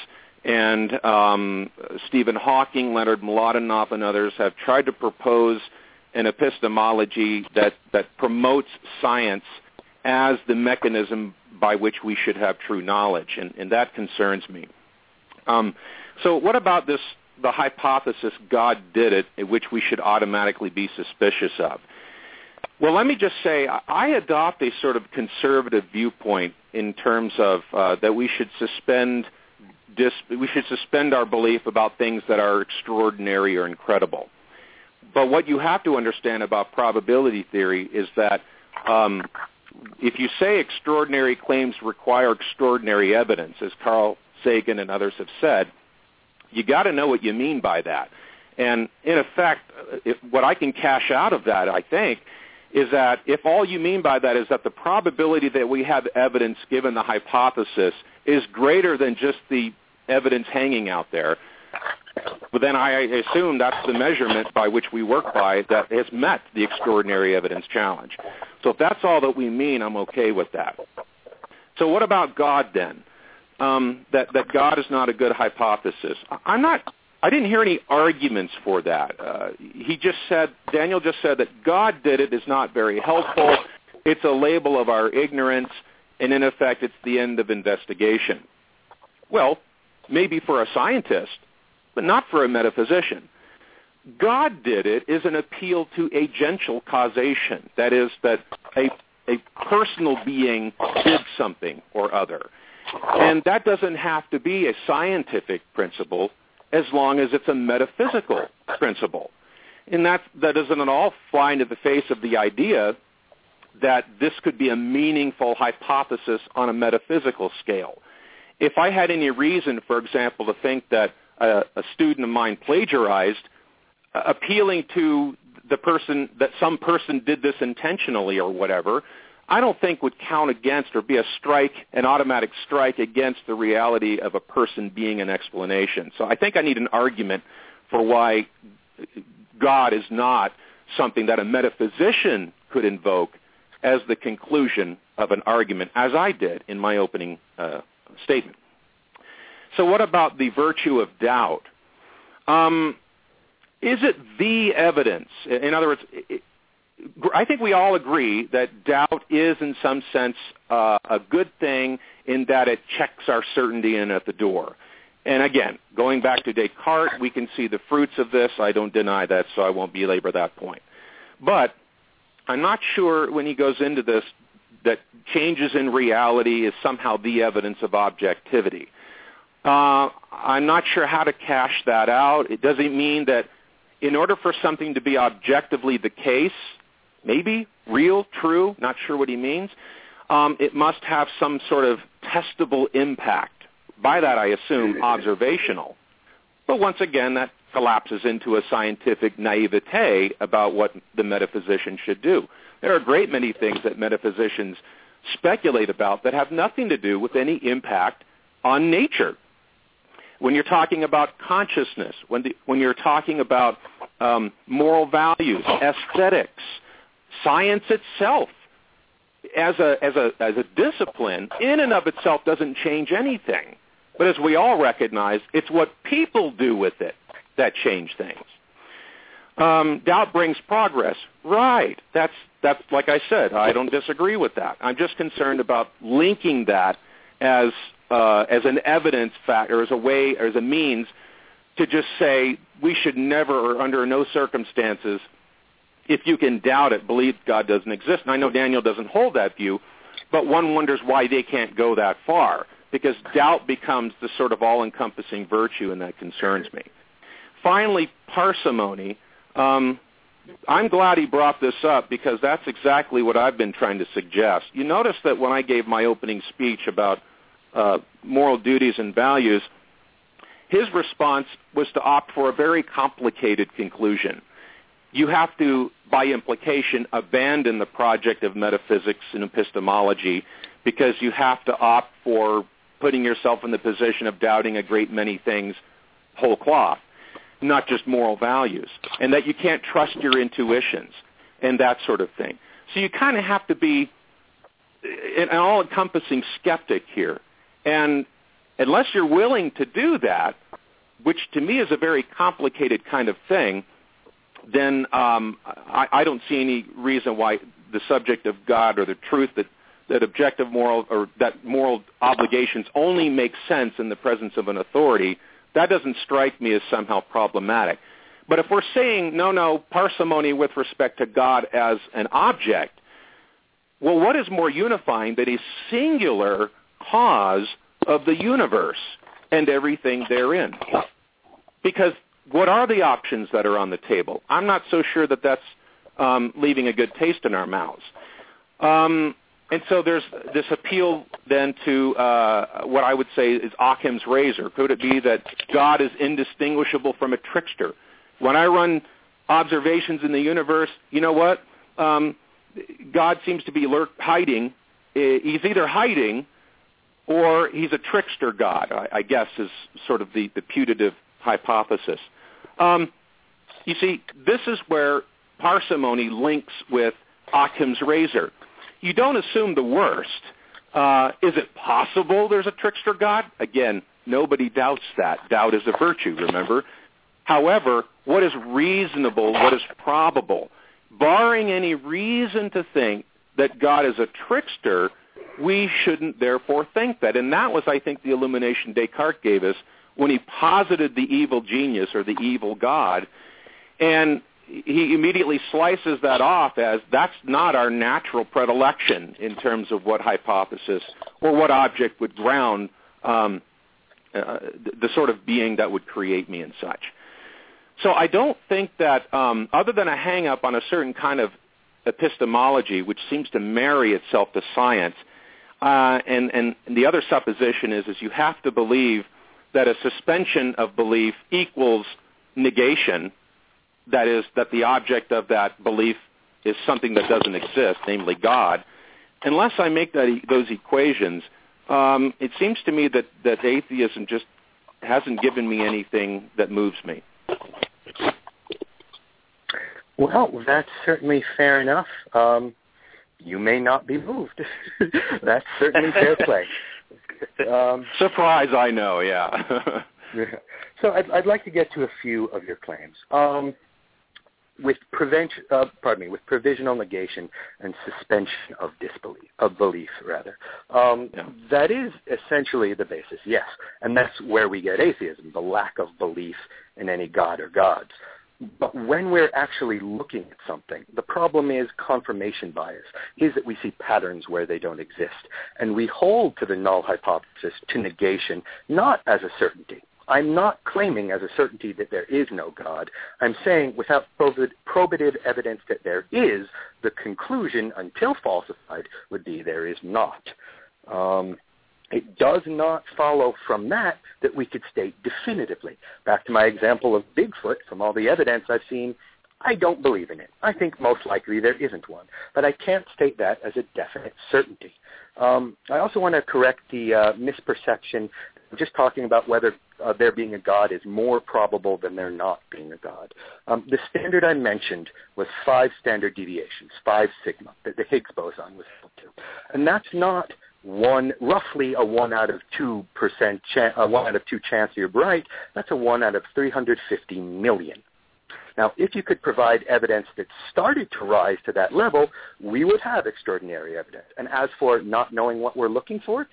and um, Stephen Hawking, Leonard Mlodinow, and others have tried to propose an epistemology that, that promotes science as the mechanism by which we should have true knowledge, and, and that concerns me. Um, so what about this, the hypothesis God did it, which we should automatically be suspicious of? Well, let me just say I adopt a sort of conservative viewpoint in terms of uh, that we should suspend dis- we should suspend our belief about things that are extraordinary or incredible. But what you have to understand about probability theory is that um, if you say extraordinary claims require extraordinary evidence, as Carl Sagan and others have said, you got to know what you mean by that. And in effect, if, what I can cash out of that, I think, is that if all you mean by that is that the probability that we have evidence given the hypothesis is greater than just the evidence hanging out there, but then I assume that's the measurement by which we work by that has met the extraordinary evidence challenge. So if that's all that we mean, I'm okay with that. So what about God then? Um, that that God is not a good hypothesis. I'm not I didn't hear any arguments for that. Uh, he just said, Daniel just said that God did it is not very helpful. It's a label of our ignorance, and in effect, it's the end of investigation. Well, maybe for a scientist, but not for a metaphysician. God did it is an appeal to agential causation. That is, that a, a personal being did something or other. And that doesn't have to be a scientific principle as long as it's a metaphysical principle. And that, that doesn't at all fly into the face of the idea that this could be a meaningful hypothesis on a metaphysical scale. If I had any reason, for example, to think that a, a student of mine plagiarized, uh, appealing to the person that some person did this intentionally or whatever, I don't think would count against or be a strike, an automatic strike against the reality of a person being an explanation. So I think I need an argument for why God is not something that a metaphysician could invoke as the conclusion of an argument, as I did in my opening uh, statement. So what about the virtue of doubt? Um, is it the evidence? In other words, I think we all agree that doubt is, in some sense, uh, a good thing in that it checks our certainty in at the door. And again, going back to Descartes, we can see the fruits of this. I don't deny that, so I won't belabor that point. But I'm not sure when he goes into this that changes in reality is somehow the evidence of objectivity. Uh, I'm not sure how to cash that out. It doesn't mean that in order for something to be objectively the case, maybe real, true, not sure what he means. Um, it must have some sort of testable impact. By that, I assume observational. But once again, that collapses into a scientific naivete about what the metaphysician should do. There are a great many things that metaphysicians speculate about that have nothing to do with any impact on nature. When you're talking about consciousness, when, the, when you're talking about um, moral values, aesthetics, science itself, as a, as, a, as a discipline, in and of itself doesn't change anything. But as we all recognize, it's what people do with it that change things. Um, doubt brings progress. Right. That's that's like I said. I don't disagree with that. I'm just concerned about linking that as uh, as an evidence factor, as a way, or as a means to just say we should never, or under no circumstances, if you can doubt it, believe God doesn't exist. And I know Daniel doesn't hold that view, but one wonders why they can't go that far because doubt becomes the sort of all-encompassing virtue, and that concerns me. Finally, parsimony. Um, I'm glad he brought this up because that's exactly what I've been trying to suggest. You notice that when I gave my opening speech about uh, moral duties and values, his response was to opt for a very complicated conclusion. You have to, by implication, abandon the project of metaphysics and epistemology because you have to opt for putting yourself in the position of doubting a great many things whole cloth not just moral values, and that you can't trust your intuitions and that sort of thing. So you kind of have to be an all-encompassing skeptic here. And unless you're willing to do that, which to me is a very complicated kind of thing, then um, I, I don't see any reason why the subject of God or the truth that that objective moral or that moral obligations only make sense in the presence of an authority that doesn't strike me as somehow problematic. But if we're saying, no, no, parsimony with respect to God as an object, well, what is more unifying than a singular cause of the universe and everything therein? Because what are the options that are on the table? I'm not so sure that that's um, leaving a good taste in our mouths. Um, and so there's this appeal then to uh, what I would say is Occam's razor. Could it be that God is indistinguishable from a trickster? When I run observations in the universe, you know what? Um, God seems to be lurk, hiding. He's either hiding or he's a trickster God, I, I guess is sort of the, the putative hypothesis. Um, you see, this is where parsimony links with Occam's razor you don't assume the worst. Uh, is it possible there's a trickster God? Again, nobody doubts that. Doubt is a virtue, remember? However, what is reasonable, what is probable? Barring any reason to think that God is a trickster, we shouldn't therefore think that. And that was, I think, the illumination Descartes gave us when he posited the evil genius or the evil God. And he immediately slices that off as that's not our natural predilection in terms of what hypothesis or what object would ground um, uh, the, sort of being that would create me and such. So I don't think that, um, other than a hang-up on a certain kind of epistemology, which seems to marry itself to science, uh, and, and, and the other supposition is, is you have to believe that a suspension of belief equals negation that is that the object of that belief is something that doesn't exist, namely God, unless I make that, those equations, um, it seems to me that, that atheism just hasn't given me anything that moves me. Well, that's certainly fair enough. Um, you may not be moved. that's certainly fair play. Um, Surprise, I know, yeah. so I'd, I'd, like to get to a few of your claims. Um, with prevention, uh, pardon me, with provisional negation and suspension of disbelief, of belief, rather. Um, yeah. That is essentially the basis, yes, and that's where we get atheism, the lack of belief in any god or gods. But when we're actually looking at something, the problem is confirmation bias, is that we see patterns where they don't exist. And we hold to the null hypothesis to negation, not as a certainty, I'm not claiming as a certainty that there is no God. I'm saying without probative evidence that there is, the conclusion, until falsified, would be there is not. Um, it does not follow from that that we could state definitively. Back to my example of Bigfoot, from all the evidence I've seen, I don't believe in it. I think most likely there isn't one, but I can't state that as a definite certainty. Um, I also want to correct the uh, misperception. just talking about whether uh, there being a God is more probable than there not being a God. Um, the standard I mentioned was five standard deviations, five sigma, that the Higgs boson was held to, and that's not one roughly a one out of two percent chance, a one out of two chance you're right. That's a one out of 350 million. Now, if you could provide evidence that started to rise to that level, we would have extraordinary evidence. And as for not knowing what we're looking for,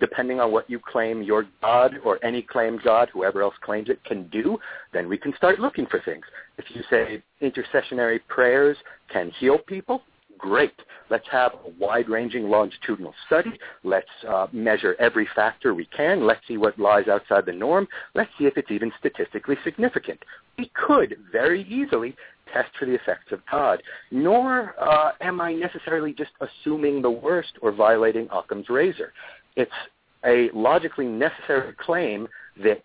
depending on what you claim your God or any claimed God, whoever else claims it, can do, then we can start looking for things. If you say intercessionary prayers can heal people, great. Let's have a wide-ranging longitudinal study. Let's uh, measure every factor we can. Let's see what lies outside the norm. Let's see if it's even statistically significant. We could very easily test for the effects of God, nor uh, am I necessarily just assuming the worst or violating Occam's razor. It's a logically necessary claim that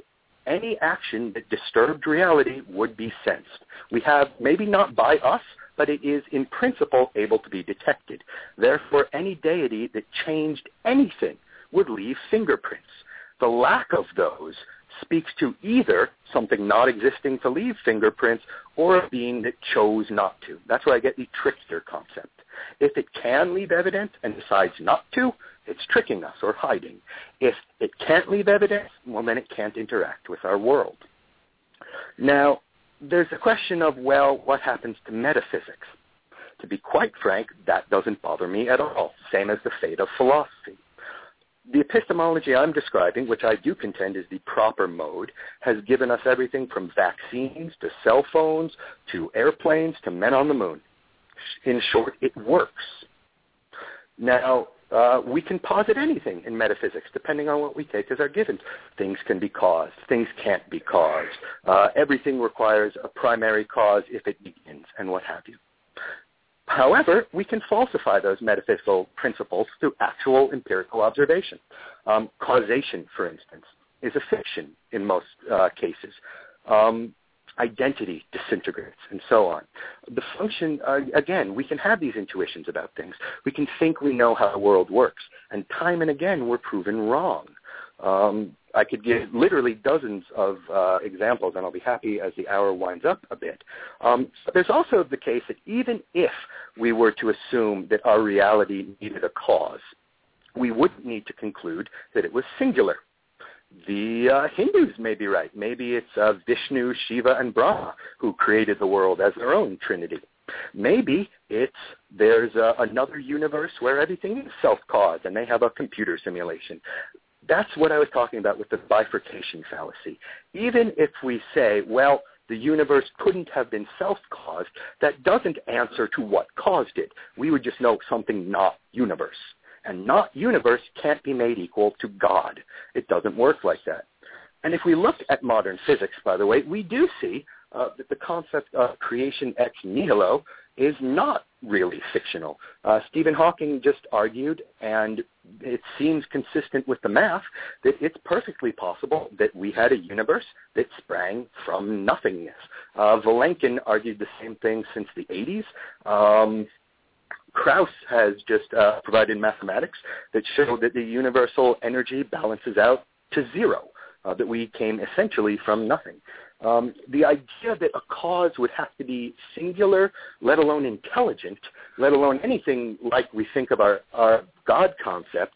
any action that disturbed reality would be sensed. We have, maybe not by us, but it is in principle able to be detected. Therefore, any deity that changed anything would leave fingerprints. The lack of those speaks to either something not existing to leave fingerprints or a being that chose not to. That's where I get the trickster concept. If it can leave evidence and decides not to, it's tricking us or hiding. If it can't leave evidence, well, then it can't interact with our world. Now, there's a question of, well, what happens to metaphysics? To be quite frank, that doesn't bother me at all, same as the fate of philosophy. The epistemology I'm describing, which I do contend is the proper mode, has given us everything from vaccines to cell phones to airplanes to men on the moon. In short, it works. Now, uh, we can posit anything in metaphysics depending on what we take as our given. Things can be caused. Things can't be caused. Uh, everything requires a primary cause if it begins, and what have you. However, we can falsify those metaphysical principles through actual empirical observation. Um, causation, for instance, is a fiction in most uh, cases. Um, identity disintegrates and so on. The function, uh, again, we can have these intuitions about things. We can think we know how the world works, and time and again we're proven wrong. Um, I could give literally dozens of uh, examples, and I'll be happy as the hour winds up a bit. Um, there's also the case that even if we were to assume that our reality needed a cause, we wouldn't need to conclude that it was singular the uh, Hindus may be right. Maybe it's uh, Vishnu, Shiva, and Brahma who created the world as their own trinity. Maybe it's there's uh, another universe where everything is self-caused and they have a computer simulation. That's what I was talking about with the bifurcation fallacy. Even if we say, well, the universe couldn't have been self-caused, that doesn't answer to what caused it. We would just know something not universe and not universe can't be made equal to God. It doesn't work like that. And if we look at modern physics, by the way, we do see uh, that the concept of creation ex nihilo is not really fictional. Uh, Stephen Hawking just argued, and it seems consistent with the math, that it's perfectly possible that we had a universe that sprang from nothingness. Uh, Vilenkin argued the same thing since the 80s. Um, Krauss has just uh, provided mathematics that show that the universal energy balances out to zero, uh, that we came essentially from nothing. Um, the idea that a cause would have to be singular, let alone intelligent, let alone anything like we think of our, our God concept,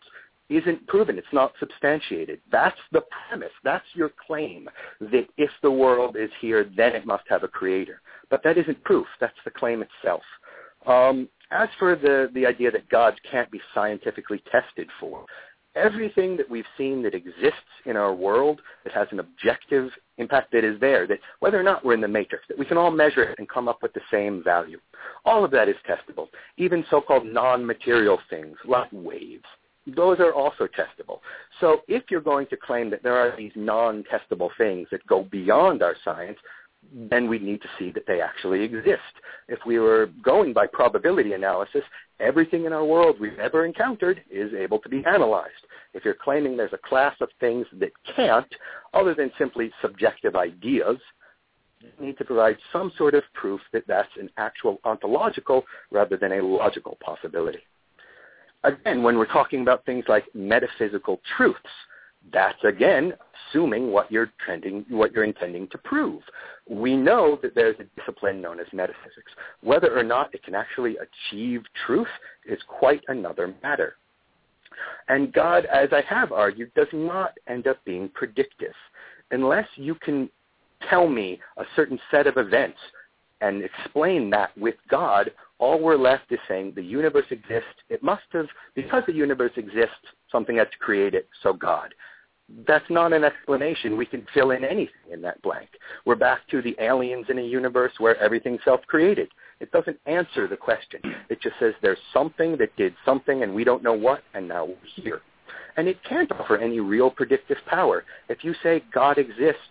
isn't proven. It's not substantiated. That's the premise. That's your claim, that if the world is here, then it must have a creator. But that isn't proof. That's the claim itself. Um, as for the, the idea that gods can't be scientifically tested for, everything that we've seen that exists in our world that has an objective impact that is there, that whether or not we're in the matrix, that we can all measure it and come up with the same value. All of that is testable. Even so-called non-material things like waves. Those are also testable. So if you're going to claim that there are these non-testable things that go beyond our science, then we need to see that they actually exist. If we were going by probability analysis, everything in our world we've ever encountered is able to be analyzed. If you're claiming there's a class of things that can't, other than simply subjective ideas, you need to provide some sort of proof that that's an actual ontological rather than a logical possibility. Again, when we're talking about things like metaphysical truths, that's again assuming what you're trending, what you're intending to prove. We know that there's a discipline known as metaphysics. Whether or not it can actually achieve truth is quite another matter. And God, as I have argued, does not end up being predictive. Unless you can tell me a certain set of events and explain that with God, all we're left is saying the universe exists. It must have, because the universe exists, something had to create it, so God that's not an explanation. We can fill in anything in that blank. We're back to the aliens in a universe where everything's self-created. It doesn't answer the question. It just says there's something that did something and we don't know what, and now we're here. And it can't offer any real predictive power. If you say God exists,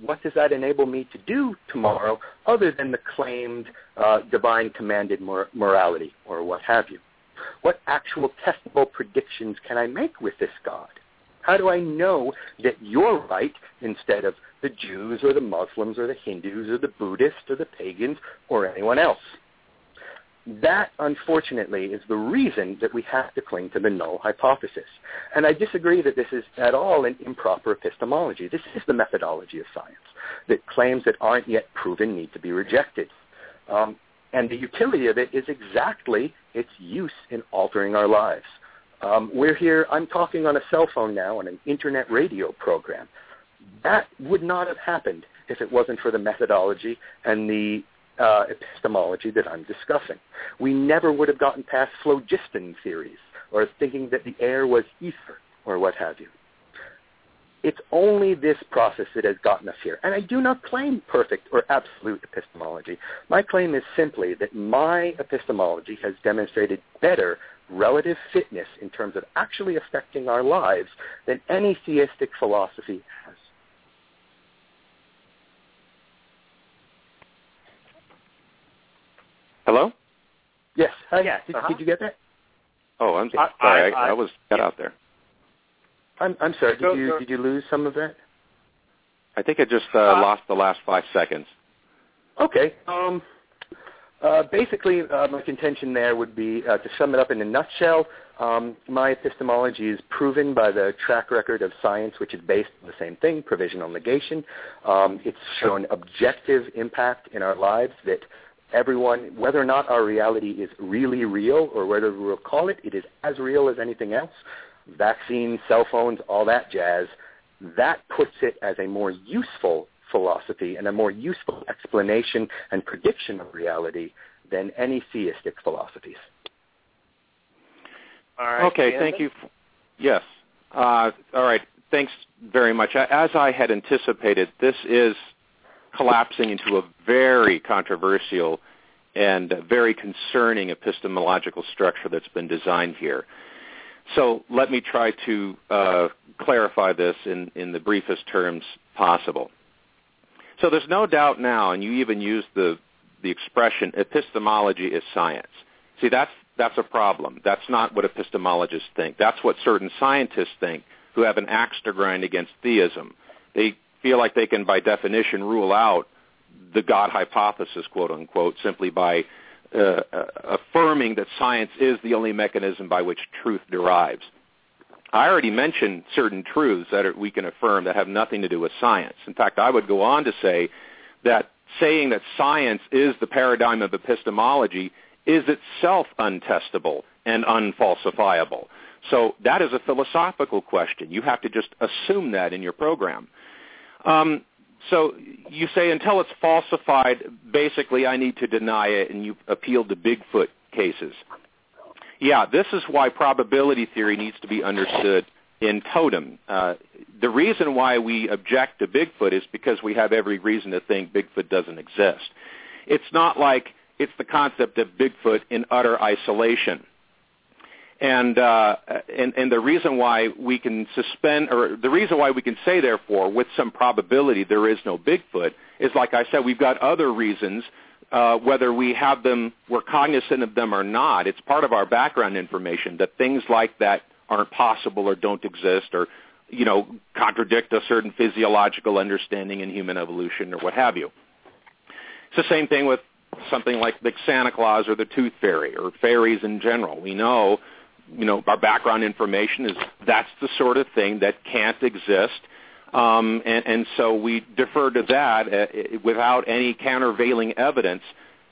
what does that enable me to do tomorrow other than the claimed uh, divine commanded mor- morality or what have you? What actual testable predictions can I make with this God? How do I know that you're right instead of the Jews or the Muslims or the Hindus or the Buddhists or the pagans or anyone else? That, unfortunately, is the reason that we have to cling to the null hypothesis. And I disagree that this is at all an improper epistemology. This is the methodology of science, that claims that aren't yet proven need to be rejected. Um, and the utility of it is exactly its use in altering our lives. Um, we're here, I'm talking on a cell phone now on an internet radio program. That would not have happened if it wasn't for the methodology and the uh, epistemology that I'm discussing. We never would have gotten past phlogiston theories or thinking that the air was ether or what have you. It's only this process that has gotten us here. And I do not claim perfect or absolute epistemology. My claim is simply that my epistemology has demonstrated better relative fitness in terms of actually affecting our lives than any theistic philosophy has. Hello? Yes. Hi. Yes. Did, uh-huh. did, you get that? Oh, I'm sorry. I, I, I, I was cut yeah. out there. I'm, I'm sorry. Did you did you lose some of that? I think I just uh, uh, lost the last five seconds. Okay. Um, uh, basically, uh, my contention there would be uh, to sum it up in a nutshell. Um, my epistemology is proven by the track record of science, which is based on the same thing, provisional negation. Um, it's shown objective impact in our lives that everyone, whether or not our reality is really real or whether we'll call it, it is as real as anything else. Vaccines, cell phones, all that jazz. That puts it as a more useful philosophy and a more useful explanation and prediction of reality than any theistic philosophies. All right. Okay, thank you. Yes. Uh, all right. Thanks very much. As I had anticipated, this is collapsing into a very controversial and very concerning epistemological structure that's been designed here. So let me try to uh, clarify this in, in the briefest terms possible. So there's no doubt now, and you even use the the expression epistemology is science. See, that's that's a problem. That's not what epistemologists think. That's what certain scientists think who have an axe to grind against theism. They feel like they can, by definition, rule out the God hypothesis, quote unquote, simply by uh, uh, affirming that science is the only mechanism by which truth derives. I already mentioned certain truths that are, we can affirm that have nothing to do with science. In fact, I would go on to say that saying that science is the paradigm of epistemology is itself untestable and unfalsifiable. So that is a philosophical question. You have to just assume that in your program. Um, so you say until it's falsified, basically I need to deny it, and you appeal to Bigfoot cases. Yeah, this is why probability theory needs to be understood in totem. Uh, the reason why we object to Bigfoot is because we have every reason to think Bigfoot doesn't exist. It's not like it's the concept of Bigfoot in utter isolation. And, uh, and and the reason why we can suspend, or the reason why we can say, therefore, with some probability there is no Bigfoot, is like I said, we've got other reasons, uh, whether we have them, we're cognizant of them or not. It's part of our background information that things like that aren't possible or don't exist, or you know, contradict a certain physiological understanding in human evolution, or what have you. It's the same thing with something like the Santa Claus or the Tooth Fairy or fairies in general. We know you know, our background information is that's the sort of thing that can't exist. Um, and, and so we defer to that uh, without any countervailing evidence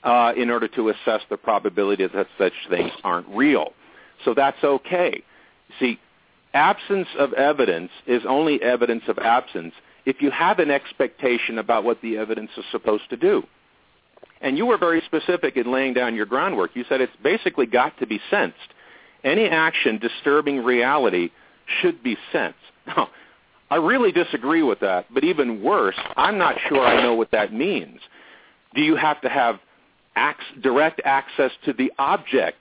uh, in order to assess the probability that such things aren't real. So that's okay. See, absence of evidence is only evidence of absence if you have an expectation about what the evidence is supposed to do. And you were very specific in laying down your groundwork. You said it's basically got to be sensed any action disturbing reality should be sensed. Now, I really disagree with that, but even worse, I'm not sure I know what that means. Do you have to have ac- direct access to the object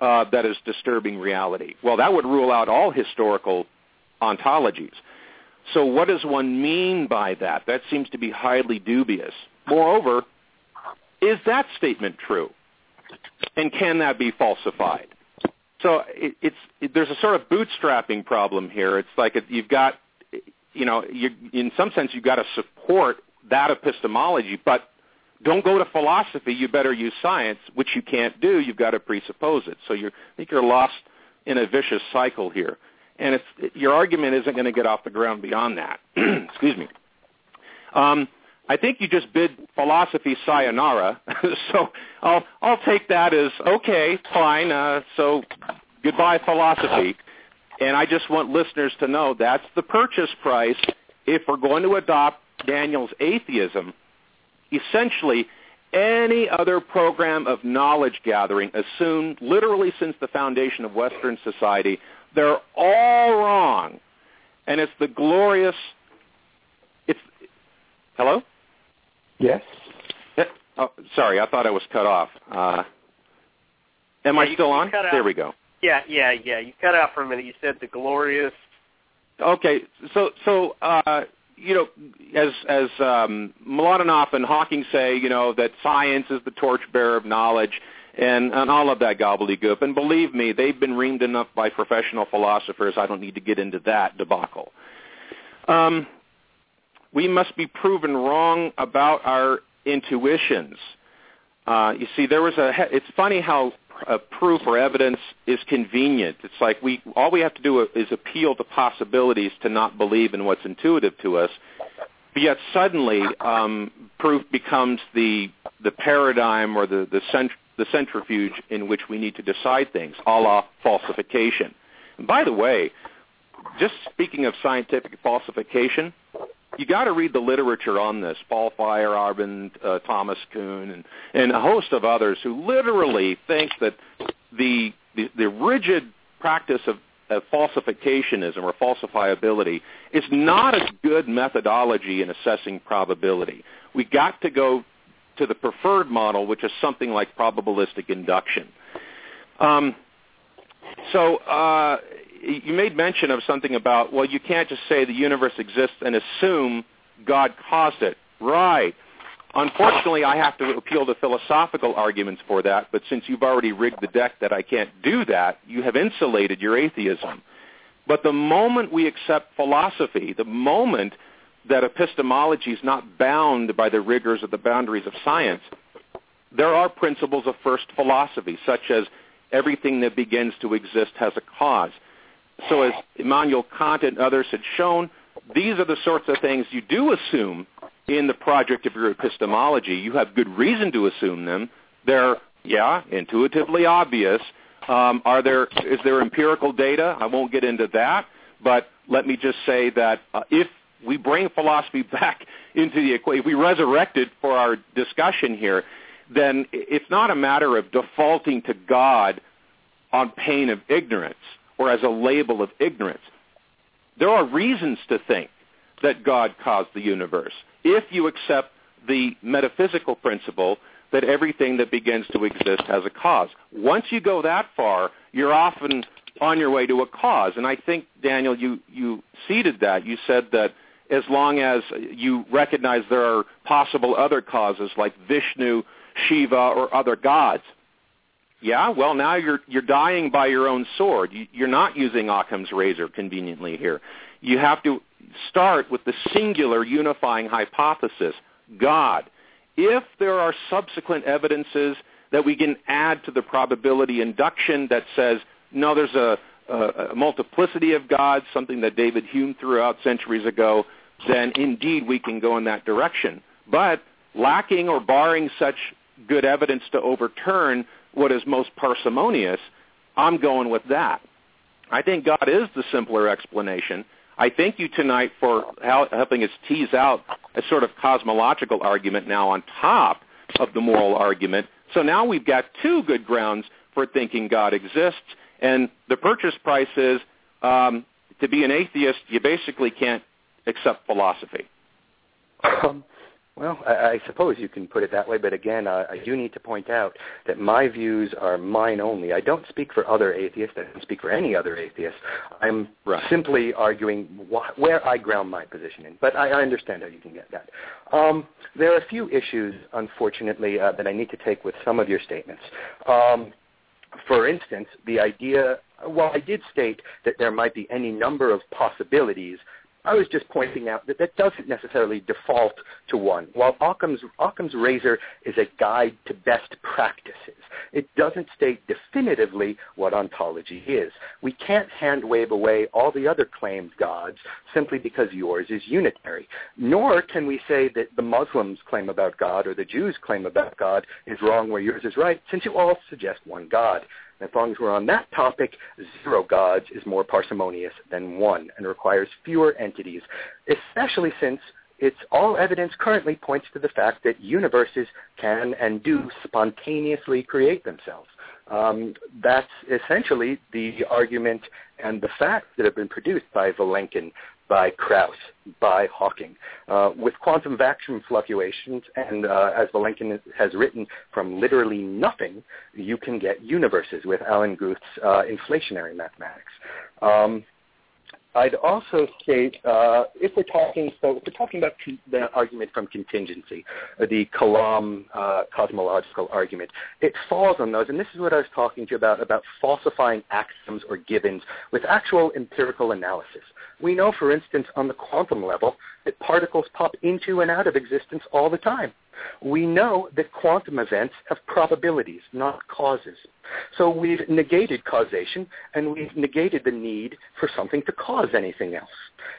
uh, that is disturbing reality? Well, that would rule out all historical ontologies. So what does one mean by that? That seems to be highly dubious. Moreover, is that statement true? And can that be falsified? So it, it's it, there's a sort of bootstrapping problem here. It's like it, you've got, you know, you, in some sense you've got to support that epistemology, but don't go to philosophy. You better use science, which you can't do. You've got to presuppose it. So you're, I think you're lost in a vicious cycle here, and it's, your argument isn't going to get off the ground beyond that. Excuse me. Um, I think you just bid philosophy sayonara. so I'll I'll take that as okay, fine. Uh, so goodbye philosophy. And I just want listeners to know that's the purchase price if we're going to adopt Daniel's atheism. Essentially, any other program of knowledge gathering assumed literally since the foundation of Western society, they're all wrong. And it's the glorious it's hello? Yes. Oh, sorry, I thought I was cut off. Uh, am yeah, I still on? There we go. Yeah, yeah, yeah. You cut out for a minute. You said the glorious. Okay, so so uh, you know, as as um, Mlodinow and Hawking say, you know that science is the torchbearer of knowledge, and and all of that gobbledygook. And believe me, they've been reamed enough by professional philosophers. I don't need to get into that debacle. Um, we must be proven wrong about our intuitions. Uh, you see, there was a. It's funny how proof or evidence is convenient. It's like we all we have to do is appeal to possibilities to not believe in what's intuitive to us. But yet suddenly, um, proof becomes the the paradigm or the the, cent- the centrifuge in which we need to decide things, a la falsification. And by the way, just speaking of scientific falsification, you got to read the literature on this. Paul Feyerabend, uh, Thomas Kuhn, and, and a host of others who literally think that the the, the rigid practice of, of falsificationism or falsifiability is not a good methodology in assessing probability. We got to go to the preferred model, which is something like probabilistic induction. Um, so uh, you made mention of something about, well, you can't just say the universe exists and assume God caused it. Right. Unfortunately, I have to appeal to philosophical arguments for that, but since you've already rigged the deck that I can't do that, you have insulated your atheism. But the moment we accept philosophy, the moment that epistemology is not bound by the rigors of the boundaries of science, there are principles of first philosophy, such as everything that begins to exist has a cause. So as Immanuel Kant and others had shown, these are the sorts of things you do assume in the project of your epistemology. You have good reason to assume them. They're, yeah, intuitively obvious. Um, are there, is there empirical data? I won't get into that, but let me just say that uh, if we bring philosophy back into the equation, if we resurrect it for our discussion here, then it's not a matter of defaulting to God on pain of ignorance or as a label of ignorance. There are reasons to think that God caused the universe. If you accept the metaphysical principle that everything that begins to exist has a cause. Once you go that far, you're often on your way to a cause. And I think, Daniel, you, you seeded that. You said that as long as you recognize there are possible other causes like Vishnu, Shiva, or other gods. Yeah, well, now you're you're dying by your own sword. You, you're not using Occam's razor conveniently here. You have to start with the singular unifying hypothesis, God. If there are subsequent evidences that we can add to the probability induction that says, no, there's a, a, a multiplicity of gods, something that David Hume threw out centuries ago, then indeed we can go in that direction. But lacking or barring such good evidence to overturn what is most parsimonious, I'm going with that. I think God is the simpler explanation. I thank you tonight for helping us tease out a sort of cosmological argument now on top of the moral argument. So now we've got two good grounds for thinking God exists, and the purchase price is um, to be an atheist, you basically can't accept philosophy. Um, well, I, I suppose you can put it that way, but again, uh, I do need to point out that my views are mine only. I don't speak for other atheists. I don't speak for any other atheists. I'm right. simply arguing wh- where I ground my position in. But I, I understand how you can get that. Um, there are a few issues, unfortunately, uh, that I need to take with some of your statements. Um, for instance, the idea, well, I did state that there might be any number of possibilities I was just pointing out that that doesn't necessarily default to one. While Occam's, Occam's razor is a guide to best practices, it doesn't state definitively what ontology is. We can't hand wave away all the other claimed gods simply because yours is unitary. Nor can we say that the Muslims claim about God or the Jews claim about God is wrong where yours is right, since you all suggest one God. As long as we're on that topic, zero gods is more parsimonious than one and requires fewer entities, especially since it's all evidence currently points to the fact that universes can and do spontaneously create themselves. Um, that's essentially the argument and the facts that have been produced by Vilenkin, by Krauss, by Hawking. Uh, with quantum vacuum fluctuations, and uh, as Vilenkin has written, from literally nothing, you can get universes with Alan Guth's uh, inflationary mathematics. Um, I'd also state, uh, if we're talking, so if we're talking about con- the argument from contingency, uh, the Kalam uh, cosmological argument, it falls on those, and this is what I was talking to you about, about falsifying axioms or givens with actual empirical analysis. We know, for instance, on the quantum level, that particles pop into and out of existence all the time. We know that quantum events have probabilities, not causes. So we've negated causation and we've negated the need for something to cause anything else.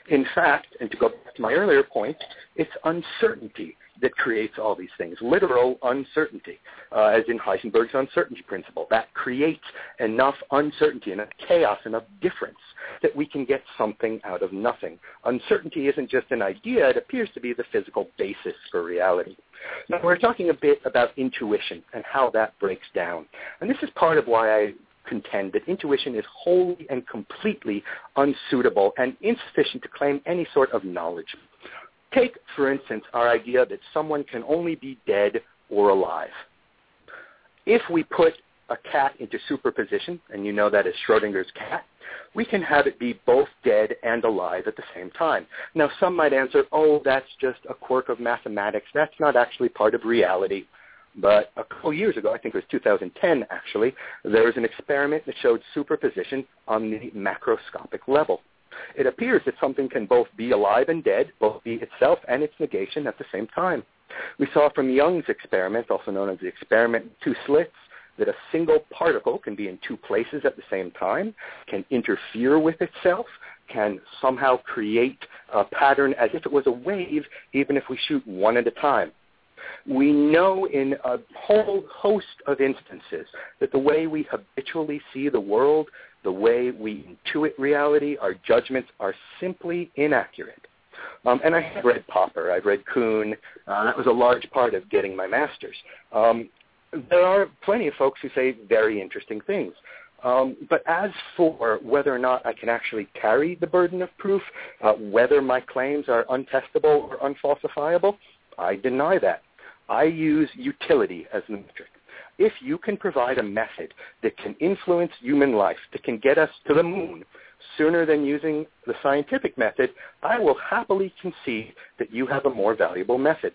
In fact, and to go back to my earlier point, it's uncertainty that creates all these things, literal uncertainty, uh, as in Heisenberg's uncertainty principle. That creates enough uncertainty, enough chaos, enough difference that we can get something out of nothing. Uncertainty isn't just an idea, it appears to be the physical basis for reality. Now, we're talking a bit about intuition and how that breaks down. And this is part of why I contend that intuition is wholly and completely unsuitable and insufficient to claim any sort of knowledge. Take, for instance, our idea that someone can only be dead or alive. If we put a cat into superposition, and you know that is Schrodinger's cat, we can have it be both dead and alive at the same time. Now, some might answer, oh, that's just a quirk of mathematics. That's not actually part of reality. But a couple years ago, I think it was 2010 actually, there was an experiment that showed superposition on the macroscopic level. It appears that something can both be alive and dead, both be itself and its negation at the same time. We saw from Young's experiment, also known as the experiment two slits, that a single particle can be in two places at the same time, can interfere with itself, can somehow create a pattern as if it was a wave, even if we shoot one at a time. We know in a whole host of instances that the way we habitually see the world, the way we intuit reality, our judgments are simply inaccurate. Um, and I have read Popper, I've read Kuhn. Uh, that was a large part of getting my master's. Um, there are plenty of folks who say very interesting things. Um, but as for whether or not I can actually carry the burden of proof, uh, whether my claims are untestable or unfalsifiable, I deny that. I use utility as the metric. If you can provide a method that can influence human life, that can get us to the mm-hmm. moon sooner than using the scientific method, I will happily concede that you have a more valuable method.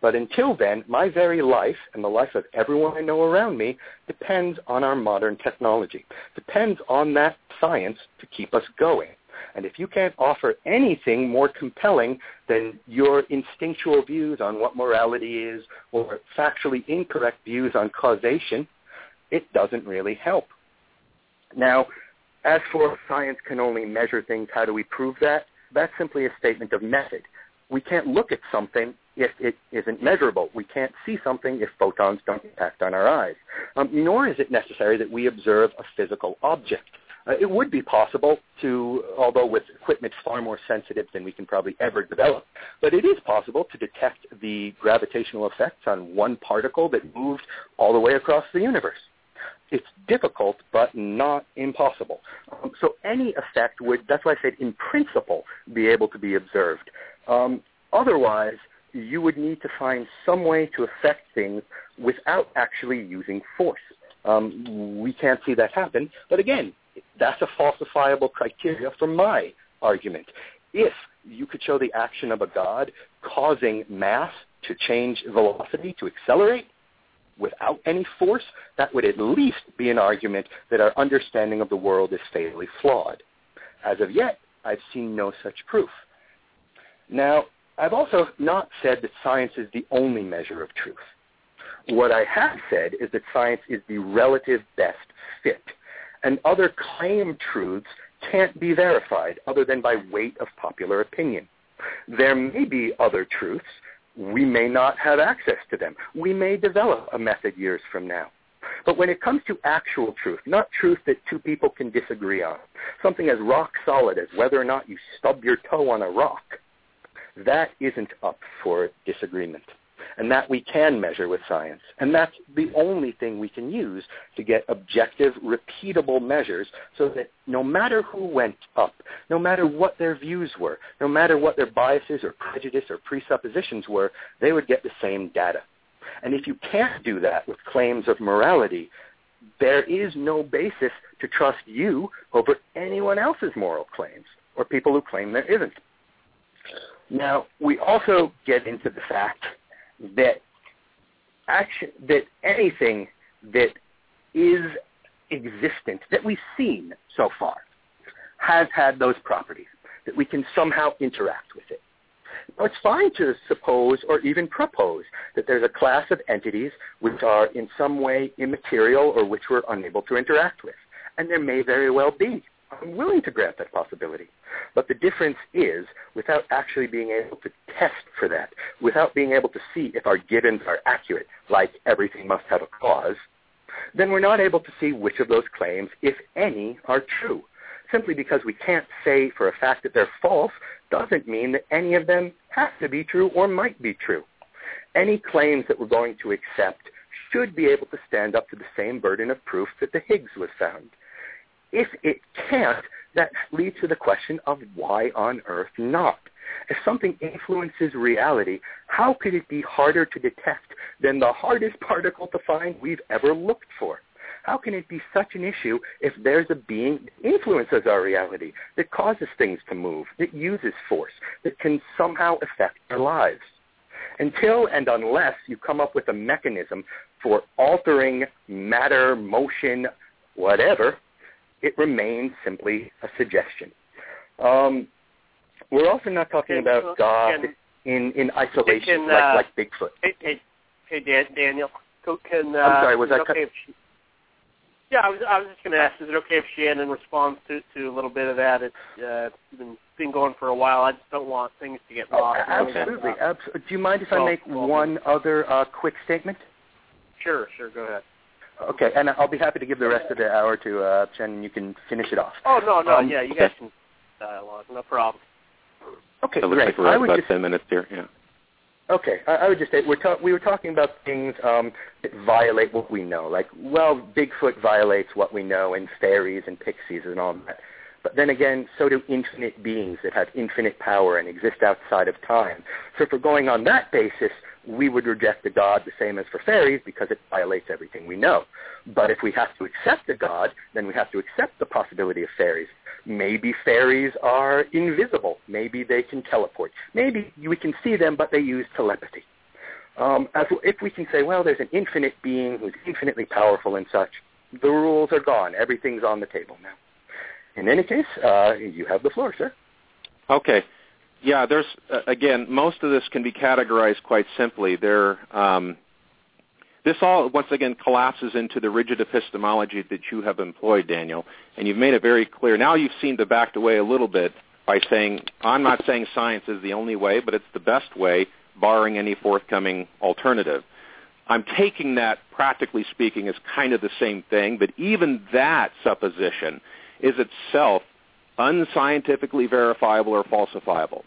But until then, my very life and the life of everyone I know around me depends on our modern technology, depends on that science to keep us going. And if you can't offer anything more compelling than your instinctual views on what morality is or factually incorrect views on causation, it doesn't really help. Now, as for science can only measure things, how do we prove that? That's simply a statement of method. We can't look at something if it isn't measurable. We can't see something if photons don't impact on our eyes. Um, nor is it necessary that we observe a physical object. Uh, it would be possible to, although with equipment far more sensitive than we can probably ever develop, but it is possible to detect the gravitational effects on one particle that moved all the way across the universe. It's difficult, but not impossible. Um, so any effect would, that's why I said in principle, be able to be observed. Um, otherwise, you would need to find some way to affect things without actually using force. Um, we can't see that happen, but again, that's a falsifiable criteria for my argument. If you could show the action of a god causing mass to change velocity, to accelerate, without any force, that would at least be an argument that our understanding of the world is fatally flawed. As of yet, I've seen no such proof. Now, I've also not said that science is the only measure of truth. What I have said is that science is the relative best fit, and other claimed truths can't be verified other than by weight of popular opinion. There may be other truths. We may not have access to them. We may develop a method years from now. But when it comes to actual truth, not truth that two people can disagree on, something as rock solid as whether or not you stub your toe on a rock, that isn't up for disagreement. And that we can measure with science. And that's the only thing we can use to get objective, repeatable measures so that no matter who went up, no matter what their views were, no matter what their biases or prejudice or presuppositions were, they would get the same data. And if you can't do that with claims of morality, there is no basis to trust you over anyone else's moral claims or people who claim there isn't. Now, we also get into the fact that action, that anything that is existent, that we've seen so far, has had those properties, that we can somehow interact with it. Now, it's fine to suppose or even propose that there's a class of entities which are in some way immaterial or which we're unable to interact with. And there may very well be. I'm willing to grant that possibility. But the difference is, without actually being able to test for that, without being able to see if our givens are accurate, like everything must have a cause, then we're not able to see which of those claims, if any, are true. Simply because we can't say for a fact that they're false doesn't mean that any of them have to be true or might be true. Any claims that we're going to accept should be able to stand up to the same burden of proof that the Higgs was found. If it can't, that leads to the question of why on earth not? If something influences reality, how could it be harder to detect than the hardest particle to find we've ever looked for? How can it be such an issue if there's a being that influences our reality, that causes things to move, that uses force, that can somehow affect our lives? Until and unless you come up with a mechanism for altering matter, motion, whatever, it remains simply a suggestion. Um, we're also not talking about God in, in isolation, can, uh, like, like Bigfoot. Hey, hey, hey Dan, Daniel, can, uh, I'm sorry, was cut- okay yeah, I was, I was just going to ask, is it okay if Shandon responds to, to a little bit of that? It's uh, been, been going for a while. I just don't want things to get Oh, lost. absolutely. Abs- Do you mind if I make one other uh, quick statement? Sure, sure, go ahead. Okay, and I'll be happy to give the rest of the hour to uh, Jen, and you can finish it off. Oh, no, no, Um, yeah, you okay. guys can dialogue, no problem. Okay, It looks great. like we're I at would about just 10 minutes here. Yeah. Okay, I, I would just say we're ta- we were talking about things um, that violate what we know. Like, well, Bigfoot violates what we know, and fairies and pixies and all that. But then again, so do infinite beings that have infinite power and exist outside of time. So if we're going on that basis, we would reject the God the same as for fairies because it violates everything we know. But if we have to accept a God, then we have to accept the possibility of fairies. Maybe fairies are invisible. Maybe they can teleport. Maybe we can see them, but they use telepathy. Um, as, if we can say, well, there's an infinite being who's infinitely powerful and such, the rules are gone. Everything's on the table now. In any case, uh, you have the floor, sir. Okay. Yeah, there's uh, again, most of this can be categorized quite simply. There, um, this all once again collapses into the rigid epistemology that you have employed, Daniel, and you've made it very clear. Now you've seemed to backed away a little bit by saying, "I'm not saying science is the only way, but it's the best way, barring any forthcoming alternative." I'm taking that, practically speaking, as kind of the same thing, but even that supposition is itself unscientifically verifiable or falsifiable.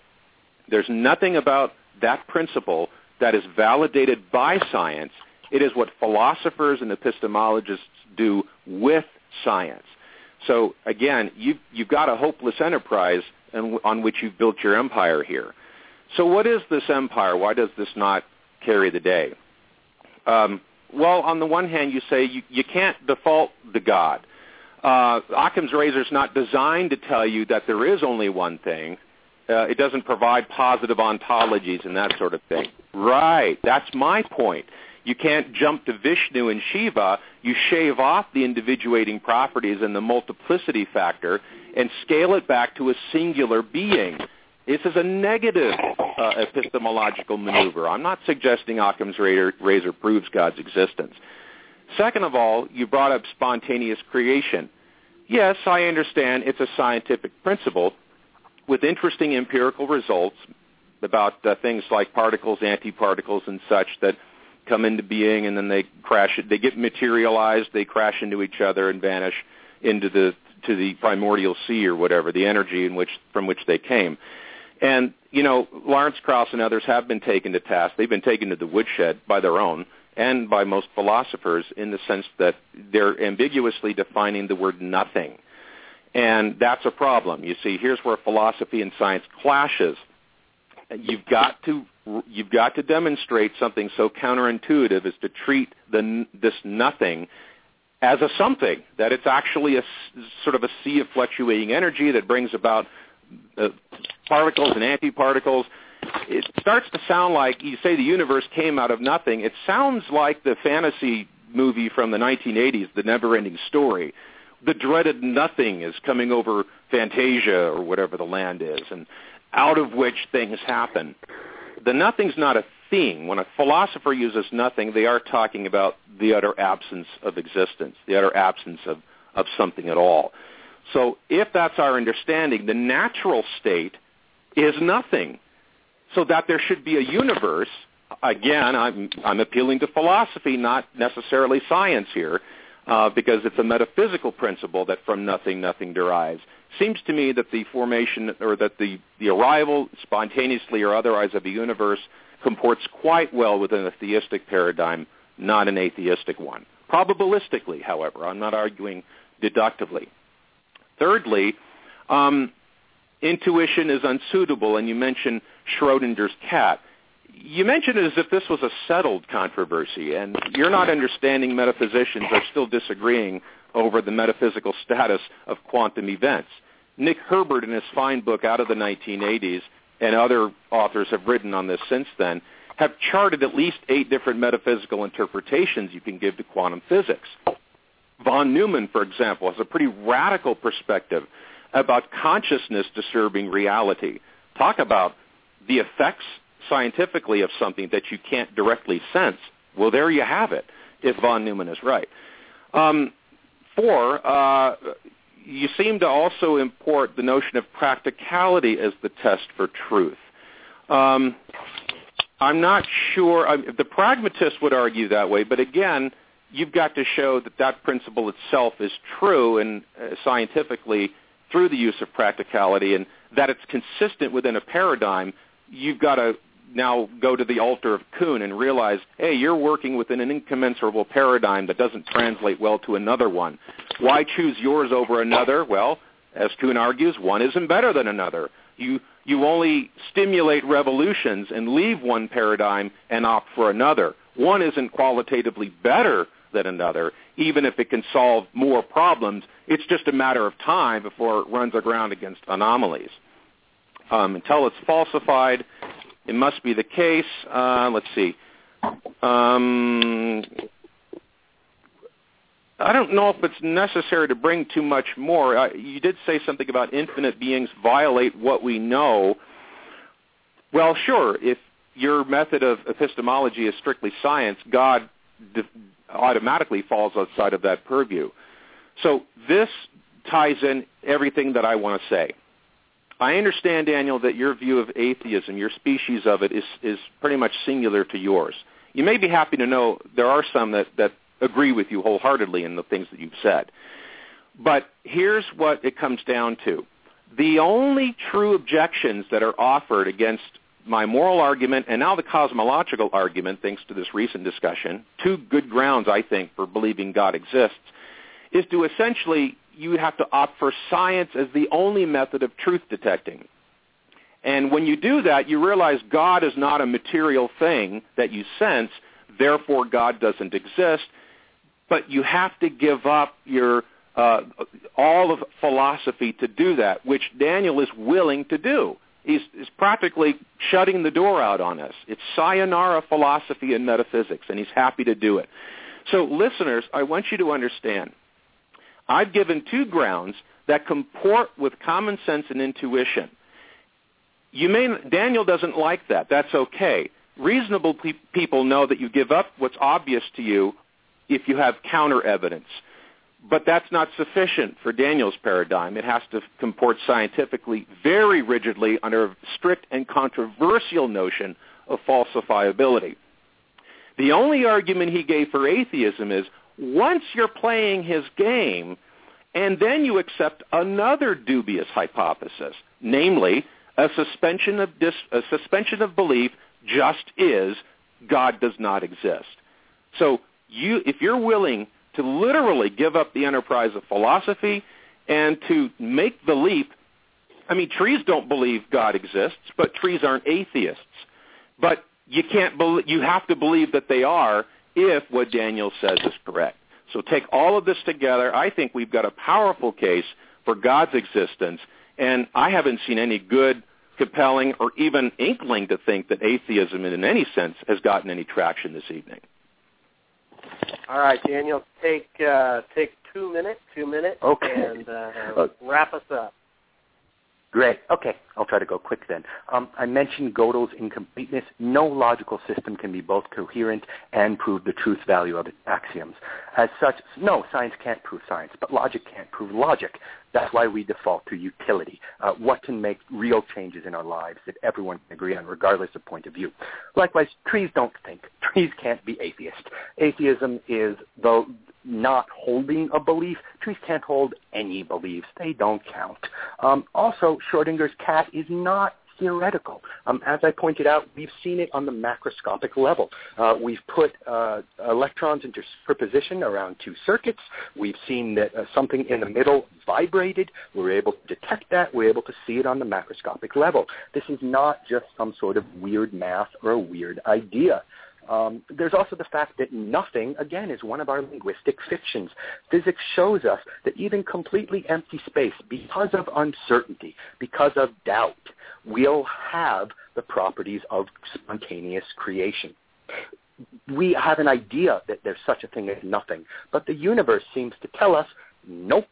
There's nothing about that principle that is validated by science. It is what philosophers and epistemologists do with science. So again, you've, you've got a hopeless enterprise on which you've built your empire here. So what is this empire? Why does this not carry the day? Um, well, on the one hand, you say you, you can't default to God uh, Occam's razor is not designed to tell you that there is only one thing. Uh, it doesn't provide positive ontologies and that sort of thing. Right. That's my point. You can't jump to Vishnu and Shiva. You shave off the individuating properties and the multiplicity factor and scale it back to a singular being. This is a negative uh, epistemological maneuver. I'm not suggesting Occam's razor, razor proves God's existence. Second of all, you brought up spontaneous creation. Yes, I understand it's a scientific principle with interesting empirical results about uh, things like particles, antiparticles, and such that come into being and then they crash. They get materialized, they crash into each other and vanish into the to the primordial sea or whatever, the energy in which from which they came. And you know, Lawrence Krauss and others have been taken to task. They've been taken to the woodshed by their own and by most philosophers in the sense that they're ambiguously defining the word nothing. And that's a problem. You see, here's where philosophy and science clashes. You've got to you've got to demonstrate something so counterintuitive as to treat the, this nothing as a something that it's actually a sort of a sea of fluctuating energy that brings about uh, particles and antiparticles it starts to sound like you say the universe came out of nothing. It sounds like the fantasy movie from the 1980s, The Never-Ending Story. The dreaded nothing is coming over Fantasia or whatever the land is, and out of which things happen. The nothing's not a thing. When a philosopher uses nothing, they are talking about the utter absence of existence, the utter absence of, of something at all. So if that's our understanding, the natural state is nothing so that there should be a universe. Again, I'm, I'm appealing to philosophy, not necessarily science here, uh, because it's a metaphysical principle that from nothing, nothing derives. Seems to me that the formation or that the, the arrival, spontaneously or otherwise, of a universe comports quite well within a theistic paradigm, not an atheistic one. Probabilistically, however, I'm not arguing deductively. Thirdly, um, intuition is unsuitable, and you mentioned Schrodinger's cat. You mentioned it as if this was a settled controversy, and you're not understanding metaphysicians are still disagreeing over the metaphysical status of quantum events. Nick Herbert, in his fine book out of the 1980s, and other authors have written on this since then, have charted at least eight different metaphysical interpretations you can give to quantum physics. Von Neumann, for example, has a pretty radical perspective about consciousness disturbing reality. Talk about the effects scientifically of something that you can't directly sense. Well, there you have it, if von Neumann is right. Um, four, uh, you seem to also import the notion of practicality as the test for truth. Um, I'm not sure. I, the pragmatist would argue that way, but again, you've got to show that that principle itself is true and uh, scientifically through the use of practicality and that it's consistent within a paradigm you've got to now go to the altar of Kuhn and realize, hey, you're working within an incommensurable paradigm that doesn't translate well to another one. Why choose yours over another? Well, As Kuhn argues, one isn't better than another. You, you only stimulate revolutions and leave one paradigm and opt for another. One isn't qualitatively better than another, even if it can solve more problems. It's just a matter of time before it runs aground against anomalies. Um, until it's falsified, it must be the case. Uh, let's see. Um, I don't know if it's necessary to bring too much more. Uh, you did say something about infinite beings violate what we know. Well, sure. If your method of epistemology is strictly science, God automatically falls outside of that purview. So this ties in everything that I want to say. I understand, Daniel, that your view of atheism, your species of it, is, is pretty much singular to yours. You may be happy to know there are some that, that agree with you wholeheartedly in the things that you've said. But here's what it comes down to. The only true objections that are offered against my moral argument and now the cosmological argument, thanks to this recent discussion, two good grounds, I think, for believing God exists, is to essentially you have to opt for science as the only method of truth detecting. And when you do that, you realize God is not a material thing that you sense, therefore God doesn't exist. But you have to give up your uh, all of philosophy to do that, which Daniel is willing to do. He's, he's practically shutting the door out on us. It's sayonara philosophy and metaphysics, and he's happy to do it. So, listeners, I want you to understand I've given two grounds that comport with common sense and intuition. You may, Daniel doesn't like that. That's okay. Reasonable pe- people know that you give up what's obvious to you if you have counter evidence. But that's not sufficient for Daniel's paradigm. It has to comport scientifically very rigidly under a strict and controversial notion of falsifiability. The only argument he gave for atheism is once you're playing his game, and then you accept another dubious hypothesis, namely a suspension of dis, a suspension of belief just is God does not exist. So you, if you're willing to literally give up the enterprise of philosophy and to make the leap, I mean, trees don't believe God exists, but trees aren't atheists. But you can't believe, you have to believe that they are if what Daniel says is correct. So take all of this together. I think we've got a powerful case for God's existence, and I haven't seen any good, compelling, or even inkling to think that atheism in any sense has gotten any traction this evening. All right, Daniel, take uh, take two minutes, two minutes, okay. and uh, wrap us up. Great. Okay, I'll try to go quick then. Um, I mentioned Gödel's incompleteness. No logical system can be both coherent and prove the truth value of its axioms. As such, no, science can't prove science, but logic can't prove logic. That's why we default to utility. Uh, what can make real changes in our lives that everyone can agree on, regardless of point of view. Likewise, trees don't think. Trees can't be atheist. Atheism is the not holding a belief. Trees can't hold any beliefs. They don't count. Um, also, Schrodinger's cat is not theoretical. Um, as I pointed out, we've seen it on the macroscopic level. Uh, we've put uh, electrons into superposition around two circuits. We've seen that uh, something in the middle vibrated. We're able to detect that. We're able to see it on the macroscopic level. This is not just some sort of weird math or a weird idea. Um, there's also the fact that nothing, again, is one of our linguistic fictions. Physics shows us that even completely empty space, because of uncertainty, because of doubt, will have the properties of spontaneous creation. We have an idea that there's such a thing as nothing, but the universe seems to tell us, nope,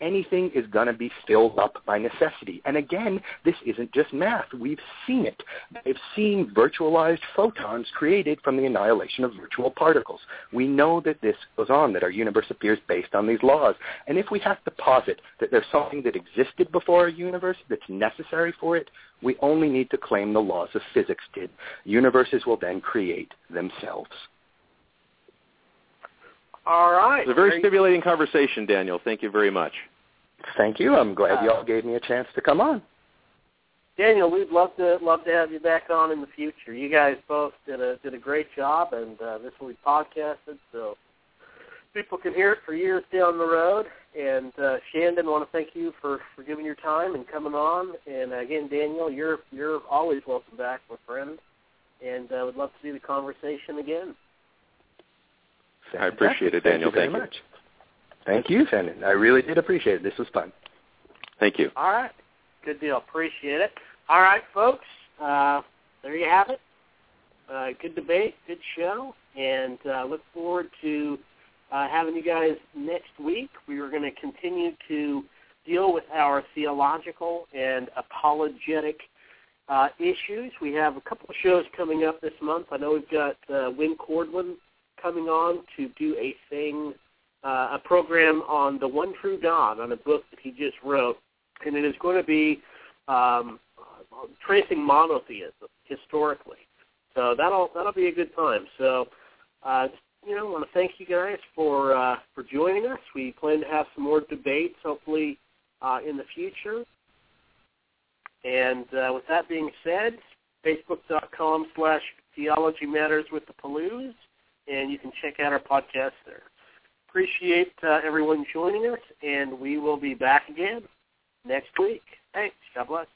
anything is going to be filled up by necessity. And again, this isn't just math. We've seen it. They've seen virtualized photons created from the annihilation of virtual particles. We know that this goes on, that our universe appears based on these laws. And if we have to posit that there's something that existed before our universe that's necessary for it, we only need to claim the laws of physics did. Universes will then create themselves. All right. It's a very stimulating conversation, Daniel. Thank you very much. Thank you. I'm glad you all gave me a chance to come on. Daniel, we'd love to love to have you back on in the future. You guys both did a did a great job, and uh, this will be podcasted, so people can hear it for years down the road. And uh, Shandon, want to thank you for, for giving your time and coming on. And again, Daniel, you're you're always welcome back, my friend. And I uh, would love to see the conversation again. I appreciate it, Daniel. Thank you very Thank you. Much. Thank you, Shandon. I really did appreciate it. This was fun. Thank you. All right. Good deal. Appreciate it. All right, folks. Uh, there you have it. Uh, good debate, good show, and uh, look forward to uh, having you guys next week. We are going to continue to deal with our theological and apologetic uh, issues. We have a couple of shows coming up this month. I know we've got uh, Win Cordlin coming on to do a thing, uh, a program on the one true God on a book that he just wrote, and it is going to be um, tracing monotheism historically. So that'll that'll be a good time. So uh, you know, I want to thank you guys for uh, for joining us. We plan to have some more debates, hopefully, uh, in the future. And uh, with that being said, facebook.com slash theology matters with the Pellews, and you can check out our podcast there. Appreciate uh, everyone joining us, and we will be back again next week. Thanks. God bless.